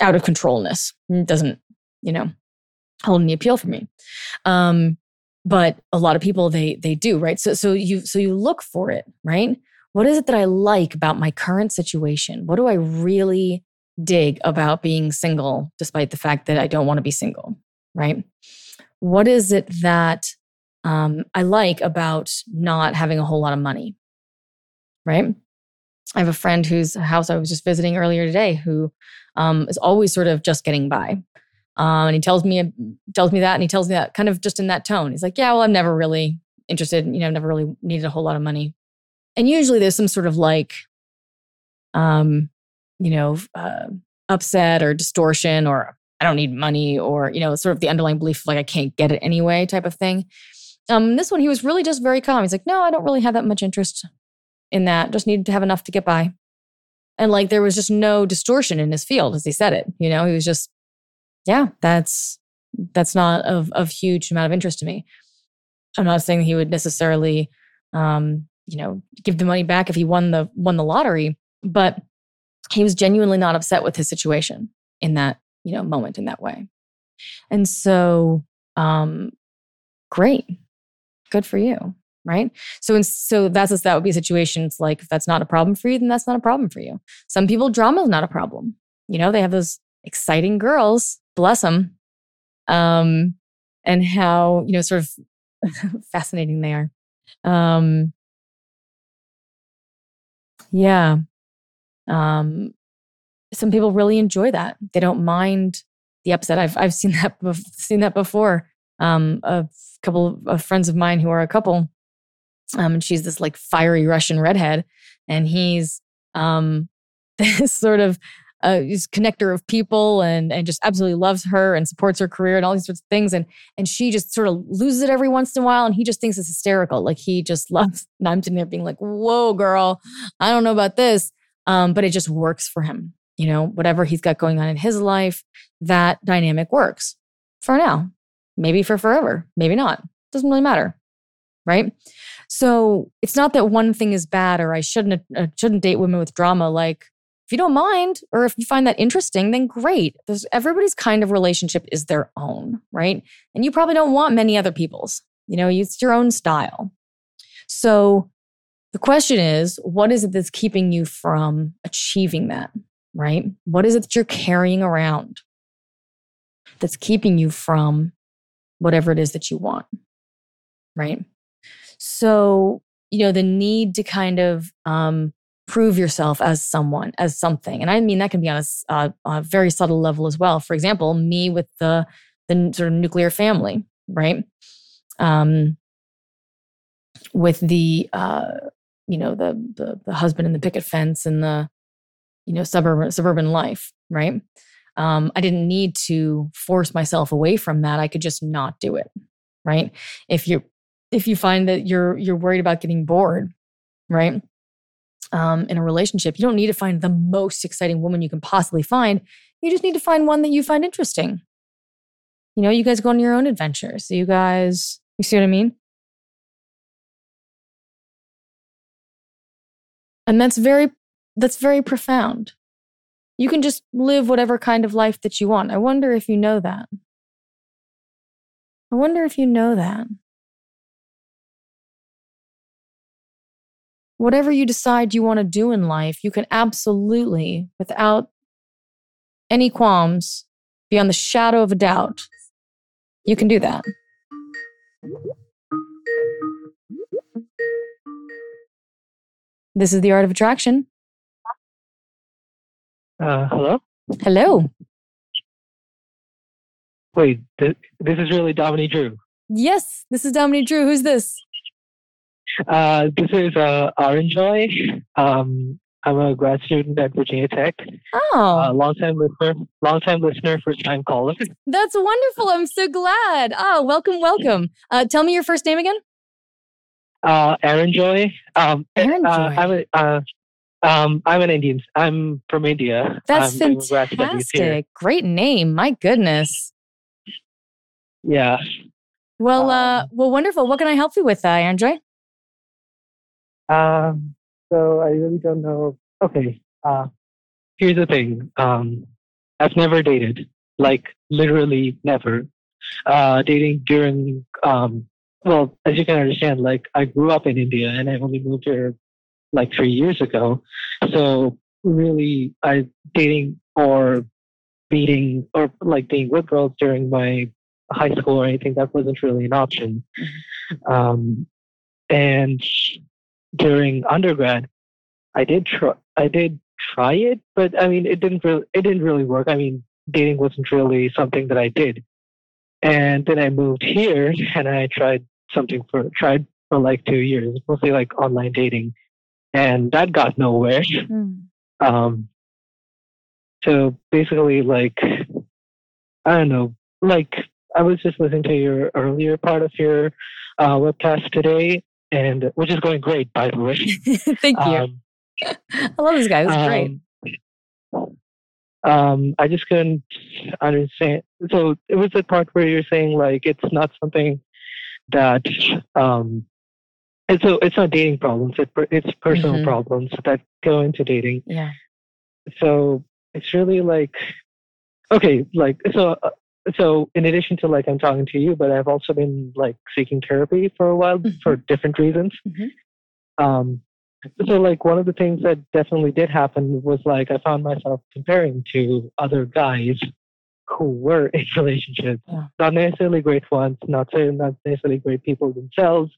Speaker 1: out of controlness. Doesn't you know hold any appeal for me. Um but a lot of people they they do right? So so you so you look for it right? What is it that i like about my current situation? What do i really dig about being single, despite the fact that I don't want to be single, right? What is it that um, I like about not having a whole lot of money, right? I have a friend whose house I was just visiting earlier today who um, is always sort of just getting by. Um, and he tells me tells me that, and he tells me that kind of just in that tone. He's like, "Yeah, well, I'm never really interested. You know, never really needed a whole lot of money." And usually, there's some sort of like, um, you know, uh, upset or distortion or I don't need money or, you know, sort of the underlying belief like I can't get it anyway type of thing. Um, this one, he was really just very calm. He's like, no, I don't really have that much interest in that. Just need to have enough to get by. And like there was just no distortion in his field as he said it. You know, he was just, yeah, that's that's not of of huge amount of interest to me. I'm not saying he would necessarily um, you know, give the money back if he won the won the lottery, but he was genuinely not upset with his situation in that you know moment in that way. And so um great. Good for you right? So and so that's that would be situations like if that's not a problem for you then that's not a problem for you. Some people drama is not a problem. You know they have those exciting girls bless them um and how you know sort of (laughs) fascinating they are. Um yeah um, some people really enjoy that. They don't mind the upset. I've I've seen (laughs) that seen that before. Um, a couple of friends of mine who are a couple, um, and she's this like fiery Russian redhead, and he's um, (laughs) this sort of uh, he's connector of people and and just absolutely loves her and supports her career and all these sorts of things and and she just sort of loses it every once in a while and he just thinks it's hysterical like he just (laughs) loves and I'm sitting there being like whoa girl I don't know about this um, but it just works for him. You know, whatever he's got going on in his life, that dynamic works for now. Maybe for forever, maybe not. Doesn't really matter, right? So it's not that one thing is bad or I shouldn't uh, shouldn't date women with drama. Like if you don't mind or if you find that interesting, then great. There's everybody's kind of relationship is their own, right? And you probably don't want many other people's. You know, it's your own style. So the question is, what is it that's keeping you from achieving that, right? What is it that you're carrying around that's keeping you from whatever it is that you want, right? So, you know, the need to kind of um, prove yourself as someone, as something. And I mean, that can be on a, uh, a very subtle level as well. For example, me with the, the sort of nuclear family, right? Um, with the uh, you know the, the the husband and the picket fence and the you know suburban suburban life right? Um, i didn't need to force myself away from that. I could just not do it right? If you if you find that you're you're worried about getting bored right um, in a relationship you don't need to find the most exciting woman you can possibly find. You just need to find one that you find interesting. You know you guys go on your own adventures. You guys you see what i mean And that's very that's very profound. You can just live whatever kind of life that you want. I wonder if you know that. I wonder if you know that. Whatever you decide you want to do in life, you can absolutely, without any qualms, beyond the shadow of a doubt, you can do that. This is the art of attraction.
Speaker 4: Uh, hello?
Speaker 1: Hello.
Speaker 4: Wait, th- this is really Dominique Drew.
Speaker 1: Yes, this is Dominique Drew. Who's this?
Speaker 4: Uh, this is uh, Aranjoy. Um, I'm a grad student at Virginia Tech.
Speaker 1: Oh,
Speaker 4: uh, long time listener, long time listener, first time caller.
Speaker 1: That's wonderful. I'm so glad. Oh, welcome, welcome. Uh, tell me your first name again.
Speaker 4: Uh, Aaron Joy. Um,
Speaker 1: Aaron Joy.
Speaker 4: Uh, I'm a, uh, um, I'm an Indian. I'm from India.
Speaker 1: That's I'm fantastic. Great name. My goodness.
Speaker 4: Yeah.
Speaker 1: Well, uh, um, well, wonderful. What can I help you with, uh, Andre?
Speaker 4: Um, so I really don't know. Okay. Uh, here's the thing. Um, I've never dated, like literally never. Uh, dating during, um, well, as you can understand, like I grew up in India and I only moved here like three years ago. So really, I dating or beating or like being with girls during my high school or anything that wasn't really an option. Mm-hmm. Um, and during undergrad, I did try. I did try it, but I mean, it didn't really. It didn't really work. I mean, dating wasn't really something that I did. And then I moved here, (laughs) and I tried something for tried for like two years, mostly like online dating, and that got nowhere. Mm. (laughs) Um, so basically, like I don't know, like I was just listening to your earlier part of your uh, webcast today, and which is going great, by the way. (laughs)
Speaker 1: Thank you. Um, (laughs) I love this guy. It's um, great.
Speaker 4: Um, I just couldn't understand. So it was the part where you're saying like it's not something that um, it's so it's not dating problems. It, it's personal mm-hmm. problems that go into dating.
Speaker 1: Yeah.
Speaker 4: So it's really like okay, like so uh, so in addition to like I'm talking to you, but I've also been like seeking therapy for a while mm-hmm. for different reasons. Mm-hmm. Um, so like one of the things that definitely did happen was like I found myself comparing to other guys who were in relationships, yeah. not necessarily great ones, not not necessarily great people themselves,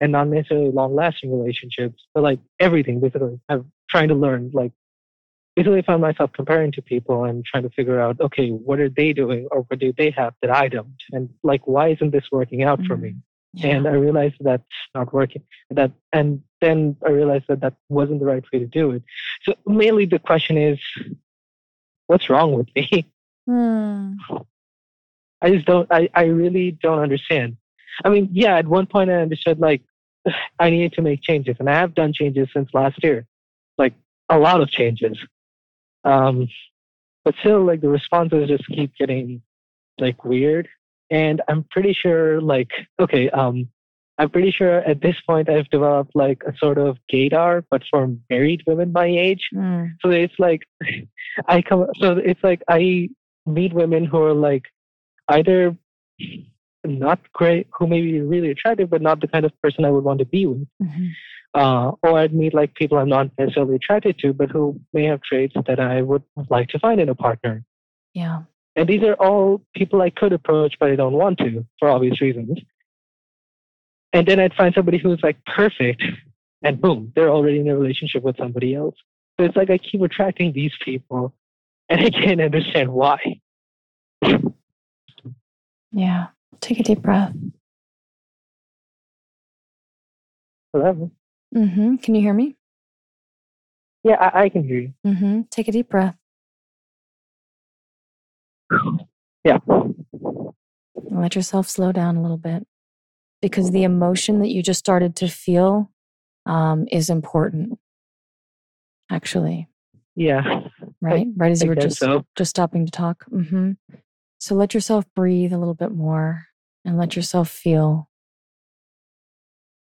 Speaker 4: and not necessarily long-lasting relationships, but like everything basically. I'm trying to learn like basically found myself comparing to people and trying to figure out, okay, what are they doing or what do they have that I don't? And like, why isn't this working out mm-hmm. for me? Mm, yeah. And I realized that's not working. That and then I realized that that wasn't the right way to do it. So mainly the question is, what's wrong with me? (laughs) Mm. I just don't. I I really don't understand. I mean, yeah, at one point I understood like (sighs) I needed to make changes, and I have done changes since last year, like a lot of changes. Um, but still, like the responses just keep getting like weird. And I'm pretty sure, like, okay, um, I'm pretty sure at this point I've developed like a sort of gaydar, but for married women my age. Mm. So it's like (laughs) I come, so it's like I meet women who are like either not great, who may be really attractive, but not the kind of person I would want to be with. Mm-hmm uh, or I'd meet like people I'm not necessarily attracted to, but who may have traits that I would like to find in a partner.
Speaker 1: Yeah.
Speaker 4: And these are all people I could approach, but I don't want to for obvious reasons. And then I'd find somebody who's like perfect, and boom, they're already in a relationship with somebody else. So it's like I keep attracting these people, and I can't understand why.
Speaker 1: Yeah. Take a deep breath.
Speaker 4: Hello.
Speaker 1: Mm-hmm. Can you hear me?
Speaker 4: Yeah, I, I can hear you.
Speaker 1: Mm-hmm. Take a deep breath.
Speaker 4: Yeah.
Speaker 1: Let yourself slow down a little bit because the emotion that you just started to feel um, is important, actually.
Speaker 4: Yeah.
Speaker 1: Right?
Speaker 4: I,
Speaker 1: right as
Speaker 4: you
Speaker 1: were just,
Speaker 4: so.
Speaker 1: just stopping to talk. Mm-hmm. So let yourself breathe a little bit more and let yourself feel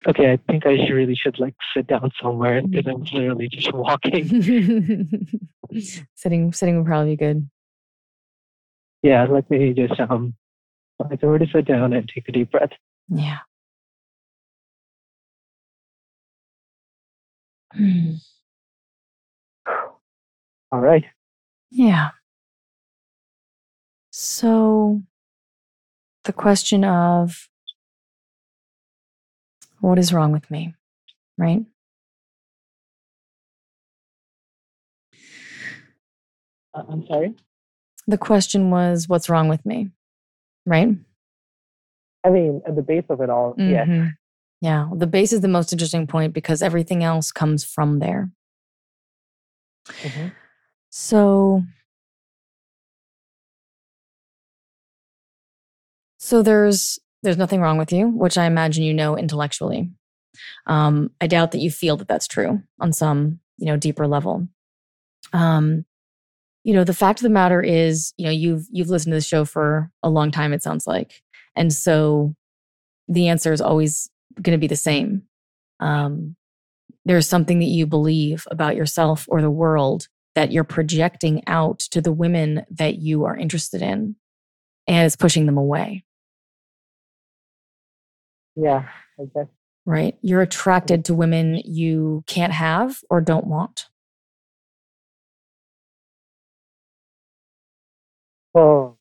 Speaker 4: Okay, I think I really should like sit down somewhere because I'm literally just (laughs) walking. (laughs)
Speaker 1: sitting, sitting would probably be good.
Speaker 4: Yeah, let me just um, find somewhere to sit down and take a deep breath.
Speaker 1: Yeah. (clears throat)
Speaker 4: All right.
Speaker 1: Yeah. So, the question of what is wrong with me, right?
Speaker 4: Uh, I'm sorry.
Speaker 1: The question was, what's wrong with me, right?
Speaker 4: I mean, at the base of it all, mm-hmm. yes.
Speaker 1: Yeah, the base is the most interesting point because everything else comes from there. Mm-hmm. So, so there's there's nothing wrong with you, which I imagine you know intellectually. Um, I doubt that you feel that that's true on some you know deeper level. Um, you know, the fact of the matter is, you know, you've you've listened to the show for a long time. It sounds like, and so the answer is always going to be the same. Um, there's something that you believe about yourself or the world that you're projecting out to the women that you are interested in, and it's pushing them away.
Speaker 4: Yeah, I guess.
Speaker 1: Right. You're attracted to women you can't have or don't want.
Speaker 4: Well,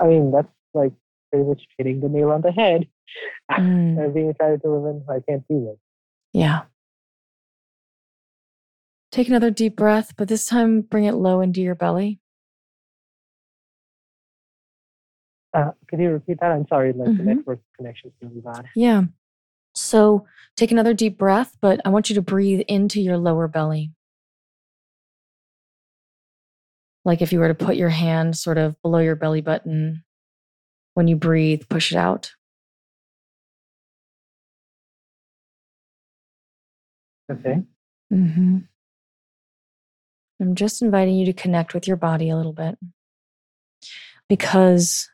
Speaker 4: I mean, that's like pretty much hitting the nail on the head. (laughs) Mm. being attracted to women I can't be with.
Speaker 1: Yeah. Take another deep breath, but this time bring it low into your belly.
Speaker 4: Uh, could you repeat that? I'm sorry, like mm-hmm. the network connection is really bad.
Speaker 1: Yeah. So take another deep breath, but I want you to breathe into your lower belly. Like if you were to put your hand sort of below your belly button, when you breathe, push it out.
Speaker 4: Okay.
Speaker 1: Mm-hmm. I'm just inviting you to connect with your body a little bit because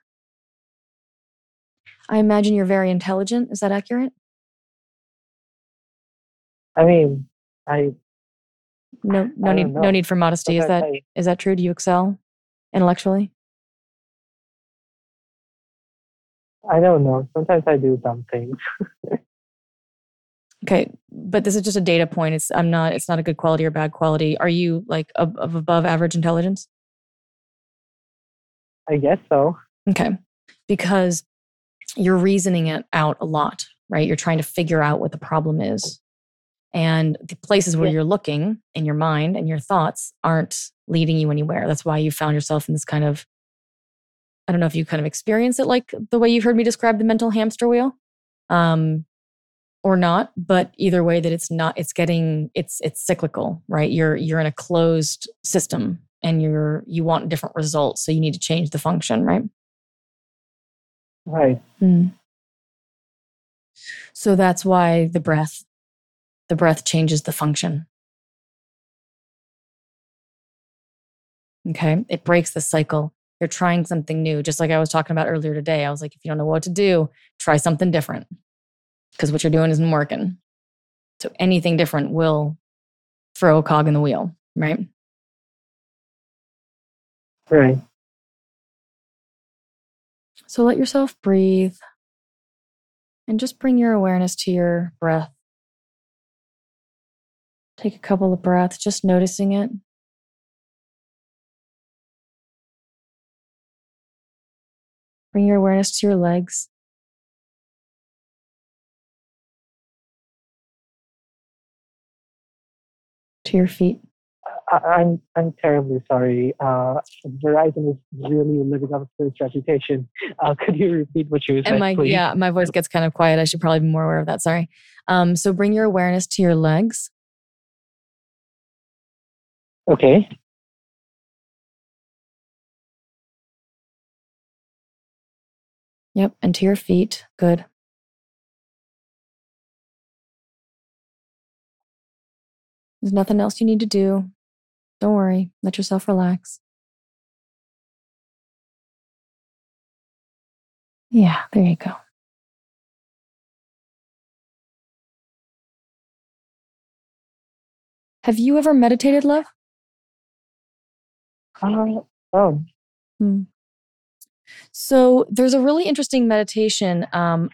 Speaker 1: I imagine you're very intelligent. Is that accurate?
Speaker 4: I mean, I
Speaker 1: no no need know. no need for modesty. Is that is that true? Do you excel intellectually?
Speaker 4: I don't know. Sometimes I do dumb things. (laughs)
Speaker 1: okay, but this is just a data point. It's I'm not. It's not a good quality or bad quality. Are you like of above average intelligence?
Speaker 4: I guess so.
Speaker 1: Okay, because you're reasoning it out a lot, right? You're trying to figure out what the problem is. And the places where yeah. you're looking in your mind and your thoughts aren't leading you anywhere. That's why you found yourself in this kind of, I don't know if you kind of experience it like the way you've heard me describe the mental hamster wheel. Um, or not but either way that it's not it's getting it's it's cyclical right you're you're in a closed system and you're you want different results so you need to change the function right
Speaker 4: right
Speaker 1: mm. so that's why the breath the breath changes the function. Okay. It breaks the cycle. You're trying something new. Just like I was talking about earlier today. I was like, if you don't know what to do, try something different because what you're doing isn't working. So anything different will throw a cog in the wheel, right?
Speaker 4: Right.
Speaker 1: So let yourself breathe and just bring your awareness to your breath. Take a couple of breaths, just noticing it. Bring your awareness to your legs. To your feet.
Speaker 4: I, am I'm terribly sorry. Uh, Verizon is really living up to its reputation. Uh, could you repeat what you were saying?
Speaker 1: my,
Speaker 4: please?
Speaker 1: Yeah, my voice gets kind of quiet. I should probably be more aware of that. Sorry. Um, so bring your awareness to your legs.
Speaker 4: Okay.
Speaker 1: Yep, and to your feet. Good. There's nothing else you need to do. Don't worry, let yourself relax. Yeah, there you go. Have you ever meditated, love?
Speaker 3: Uh, oh. Hmm.
Speaker 1: So there's a really interesting meditation. Um,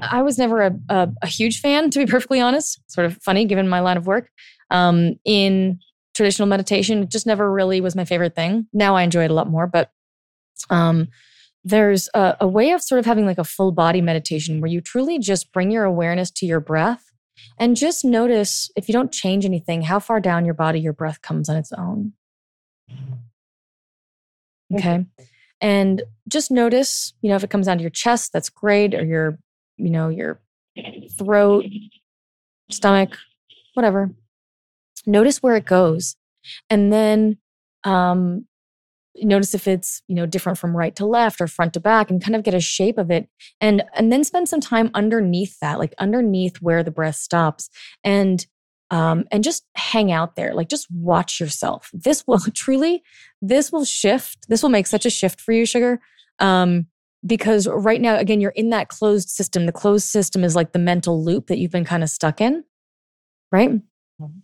Speaker 1: I was never a, a, a, huge fan, to be perfectly honest. Sort of funny given my line of work. Um, in traditional meditation, it just never really was my favorite thing. Now I enjoy it a lot more, but um, there's a, a way of sort of having like a full body meditation where you truly just bring your awareness to your breath and just notice if you don't change anything, how far down your body your breath comes on its own. Okay. And just notice, you know, if it comes down to your chest, that's great, or your, you know, your throat, stomach, whatever. Notice where it goes. And then um, notice if it's you know different from right to left or front to back and kind of get a shape of it. And and then spend some time underneath that like underneath where the breath stops and um and just hang out there. Like just watch yourself. This will (laughs) truly this will shift. This will make such a shift for you sugar um because right now again you're in that closed system. The closed system is like the mental loop that you've been kind of stuck in right? Mm-hmm.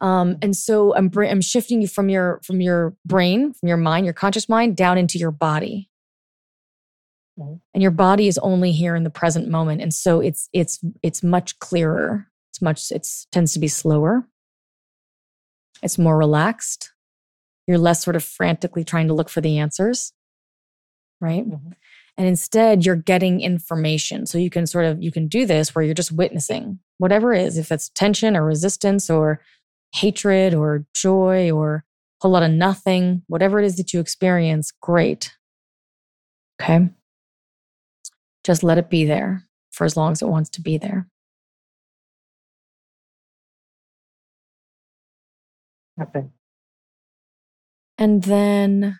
Speaker 1: Um, and so I'm I'm shifting you from your from your brain, from your mind, your conscious mind, down into your body. And your body is only here in the present moment, and so it's it's it's much clearer. It's much it's tends to be slower. It's more relaxed. You're less sort of frantically trying to look for the answers, right? Mm-hmm. And instead, you're getting information. So you can sort of you can do this where you're just witnessing whatever it is, if it's tension or resistance or hatred or joy or a whole lot of nothing, whatever it is that you experience, great. Okay. Just let it be there for as long as it wants to be there.
Speaker 3: Okay.
Speaker 1: And then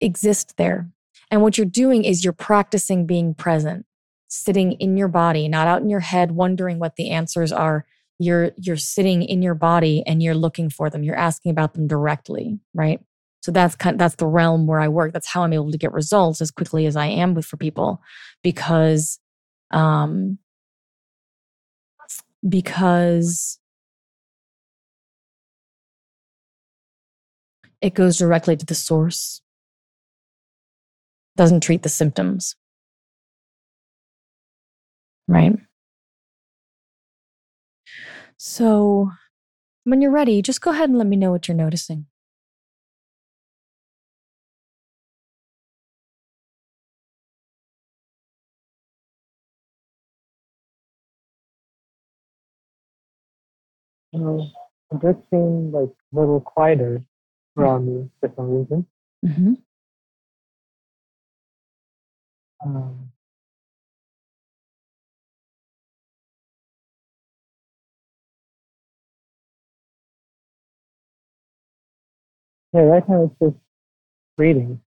Speaker 1: exist there. And what you're doing is you're practicing being present, sitting in your body, not out in your head, wondering what the answers are you're you're sitting in your body and you're looking for them. You're asking about them directly right? So that's kind of, that's the realm where i work. That's how i'm able to get results as quickly as i am with for people because um because it goes directly to the source. Doesn't treat the symptoms. Right so, when you're ready, just go ahead and let me know what you're noticing.
Speaker 3: Um, it does seem like a little quieter around me for some reason. Mm-hmm. Um, Yeah, right now it's just breathing.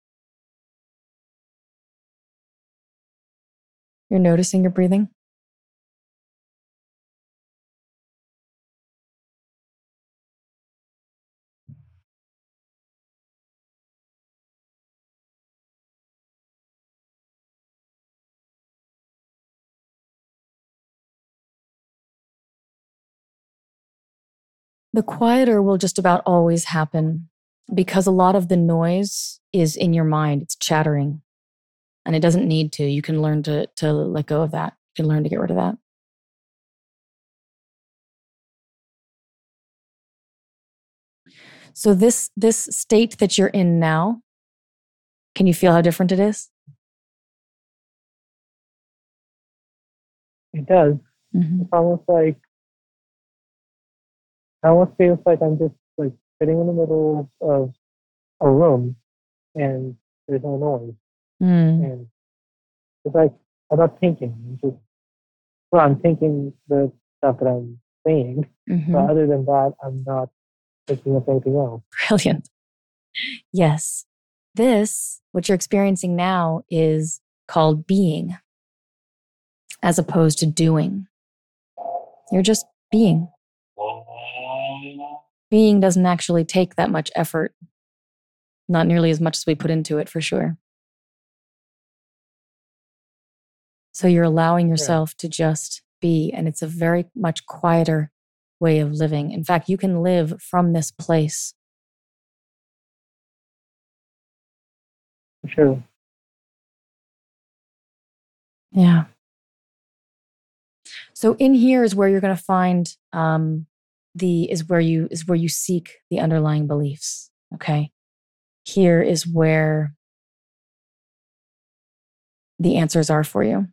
Speaker 1: You're noticing your breathing? The quieter will just about always happen because a lot of the noise is in your mind, it's chattering. And it doesn't need to. You can learn to, to let go of that. You can learn to get rid of that. So this this state that you're in now, can you feel how different it is?
Speaker 3: It does. Mm-hmm. It's almost like it almost feels like I'm just like sitting in the middle of a room and there's no noise. Mm. And it's like I'm not thinking. I'm just well, I'm thinking the stuff that I'm saying. Mm-hmm. But other than that, I'm not thinking of anything else. (laughs)
Speaker 1: Brilliant. Yes. This, what you're experiencing now, is called being as opposed to doing. You're just being being doesn't actually take that much effort, not nearly as much as we put into it for sure. So you're allowing yourself to just be, and it's a very much quieter way of living. In fact, you can live from this place.
Speaker 4: Sure.
Speaker 1: Yeah. So in here is where you're going to find um, the is where you is where you seek the underlying beliefs. Okay. Here is where the answers are for you.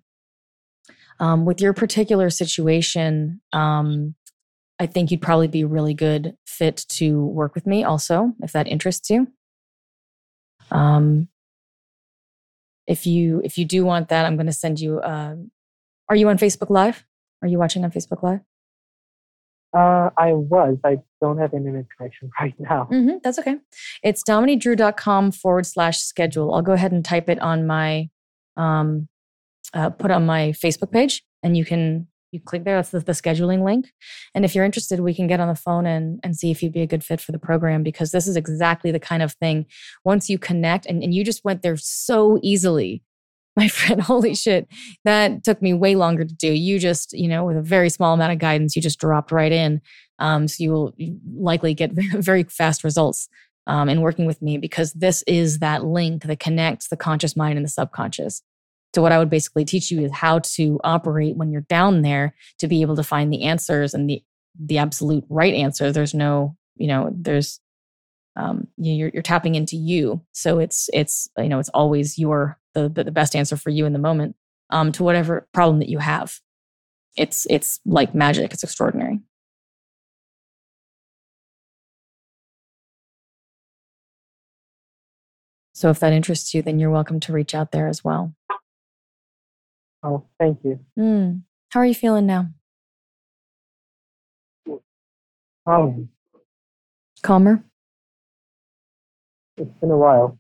Speaker 1: Um, with your particular situation, um, I think you'd probably be a really good fit to work with me also, if that interests you. Um, if you if you do want that, I'm going to send you. Uh, are you on Facebook Live? Are you watching on Facebook Live?
Speaker 4: Uh, I was. I don't have internet connection (laughs) right now.
Speaker 1: Mm-hmm, that's okay. It's dominiquedrew.com forward slash schedule. I'll go ahead and type it on my, um, uh, put on my Facebook page, and you can you click there. That's the, the, scheduling link. And if you're interested, we can get on the phone and and see if you'd be a good fit for the program because this is exactly the kind of thing. Once you connect, and, and you just went there so easily (laughs) my friend, holy shit, that took me way longer to do. You just, you know, with a very small amount of guidance, you just dropped right in. Um, so you will likely get (laughs) very fast results um, in working with me because this is that link that connects the conscious mind and the subconscious. So what I would basically teach you is how to operate when you're down there to be able to find the answers and the the absolute right answer. There's no, you know, there's um, you're, you're tapping into you. So it's it's you know it's always your the, the best answer for you in the moment um, to whatever problem that you have. It's it's like magic. It's extraordinary. So if that interests you, then you're welcome to reach out there as well.
Speaker 4: Oh, thank you.
Speaker 1: Mm. How are you feeling now?
Speaker 4: Um,
Speaker 1: Calmer.
Speaker 4: It's been a while.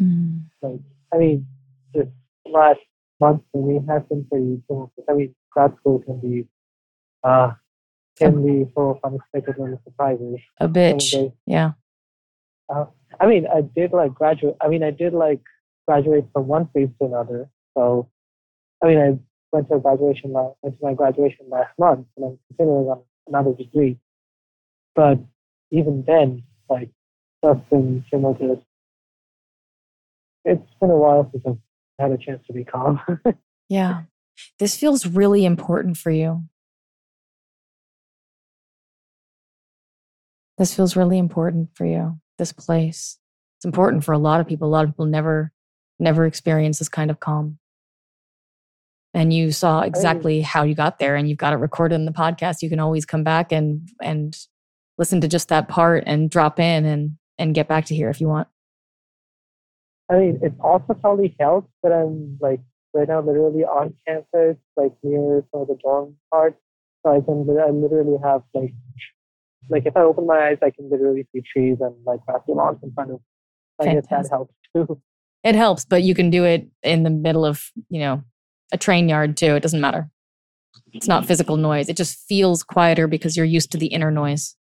Speaker 1: Mm.
Speaker 4: Like, I mean, this last month me has been pretty tumultuous. I mean, grad school can be uh can be full of unexpected little surprises.
Speaker 1: A bitch. Yeah.
Speaker 4: Uh, I mean, I did like graduate. I mean, I did like graduate from one phase to another. So, I mean, I went to graduation went to my graduation last month, and I'm continuing on another degree. But even then, like, stuff's been tumultuous. It's been a while since I've had a chance to be calm. (laughs)
Speaker 1: yeah. This feels really important for you. This feels really important for you, this place. It's important for a lot of people. A lot of people never, never experience this kind of calm. And you saw exactly how you got there and you've got it recorded in the podcast. You can always come back and and listen to just that part and drop in and and get back to here if you want.
Speaker 4: I mean, it also probably helps that I'm like right now literally on campus, like near some of the dorm parts. So I can I literally have like like if I open my eyes, I can literally see trees and like grassy lawns in front of. I guess that helps too.
Speaker 1: It helps, but you can do it in the middle of you know a train yard too. It doesn't matter. It's not physical noise. It just feels quieter because you're used to the inner noise.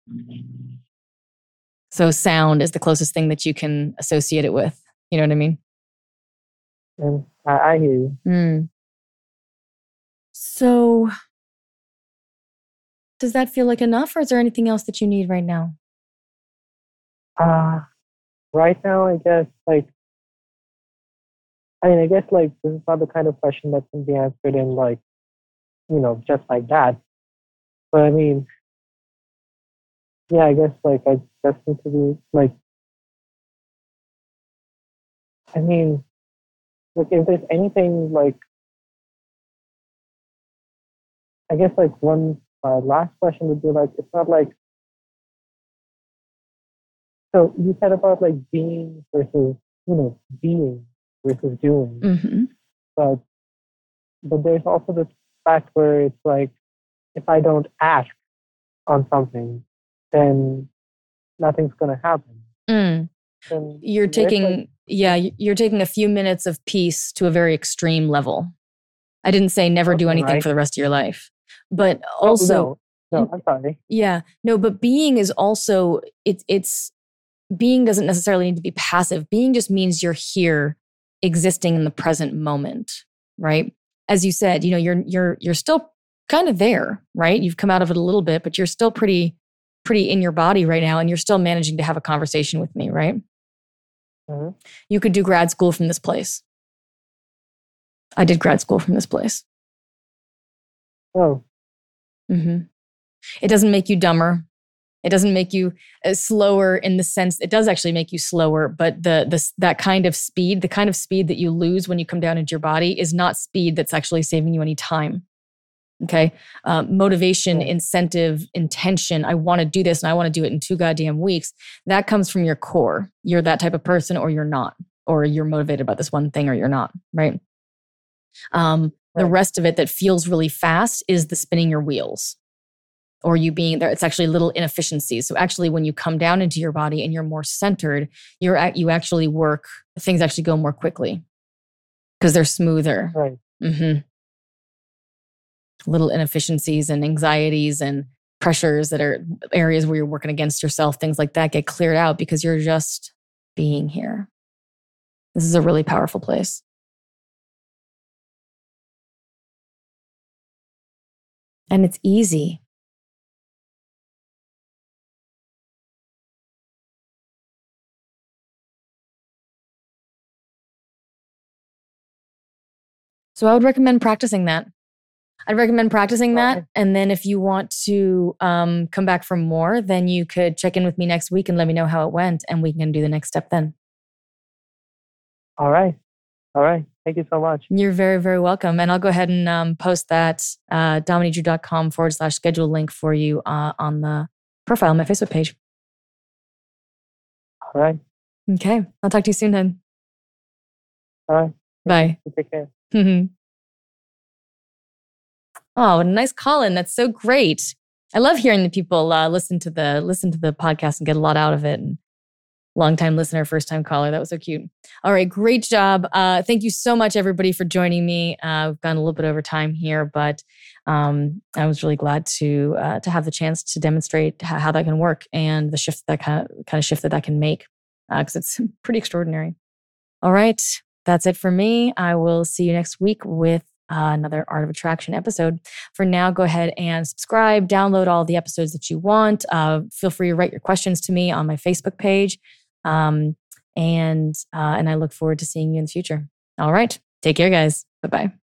Speaker 1: So sound is the closest thing that you can associate it with. You know what I mean?
Speaker 4: And I, I hear you.
Speaker 1: Mm. So, does that feel like enough, or is there anything else that you need right now?
Speaker 4: Uh, right now, I guess, like, I mean, I guess, like, this is not the kind of question that can be answered in, like, you know, just like that. But I mean, yeah, I guess, like, I just need to be, like, I mean, like if there's anything like, I guess like one uh, last question would be like, it's not like, so you said about like being versus, you know, being versus doing.
Speaker 1: Mm-hmm.
Speaker 4: But, but there's also this fact where it's like, if I don't act on something, then nothing's going to happen.
Speaker 1: Mm. You're taking, like, yeah, you're taking a few minutes of peace to a very extreme level. I didn't say never do anything right. for the rest of your life, but also,
Speaker 4: oh, no, no, I'm sorry.
Speaker 1: Yeah, no, but being is also it's it's being doesn't necessarily need to be passive. Being just means you're here, existing in the present moment, right? As you said, you know, you're you're you're still kind of there, right? You've come out of it a little bit, but you're still pretty, pretty in your body right now. And you're still managing to have a conversation with me, right? Mm-hmm. You could do grad school from this place. I did grad school from this place.
Speaker 3: Oh.
Speaker 1: Mm-hmm. It doesn't make you dumber. It doesn't make you uh, slower in the sense it does actually make you slower, but the the that kind of speed, the kind of speed that you lose when you come down into your body, is not speed that's actually saving you any time. Okay, um, motivation, incentive, intention. I want to do this, and I want to do it in two goddamn weeks. That comes from your core. You're that type of person, or you're not, or you're motivated about this one thing, or you're not. Right. Um. The rest of it that feels really fast is the spinning your wheels or you being there it's actually little inefficiencies so actually when you come down into your body and you're more centered you're at you actually work things actually go more quickly because they're smoother
Speaker 3: right
Speaker 1: mm-hmm. Little inefficiencies and anxieties and pressures that are areas where you're working against yourself things like that get cleared out because you're just being here. This is a really powerful place. And it's easy. So I would recommend practicing that. I'd recommend practicing that. And then if you want to um, come back for more, then you could check in with me next week and let me know how it went, and we can do the next step then.
Speaker 3: All right. All right. Thank you so much.
Speaker 1: You're very, very welcome. And I'll go ahead and um, post that uh, dominiquedrew.com forward slash schedule link for you uh, on the profile on my Facebook page.
Speaker 3: All right.
Speaker 1: Okay. I'll talk to you soon then.
Speaker 3: All right.
Speaker 1: Bye.
Speaker 3: Take care. (laughs)
Speaker 1: Oh, nice call in. That's so great. I love hearing the people uh, listen to the listen to the podcast and get a lot out of it. And long time listener, first time caller. That was so cute. All right, great job. Uh, thank you so much, everybody, for joining me. Uh, we've gone a little bit over time here, but um, I was really glad to uh, to have the chance to demonstrate how, how, that can work and the shift that kind of kind of shift that that can make because uh, it's (laughs) pretty extraordinary. All right, that's it for me. I will see you next week with uh, another Art of Attraction episode. For now, go ahead and subscribe, download all the episodes that you want. Uh, feel free to write your questions to me on my Facebook page. Um, and uh, and I look forward to seeing you in the future. All right. Take care, guys. Bye bye.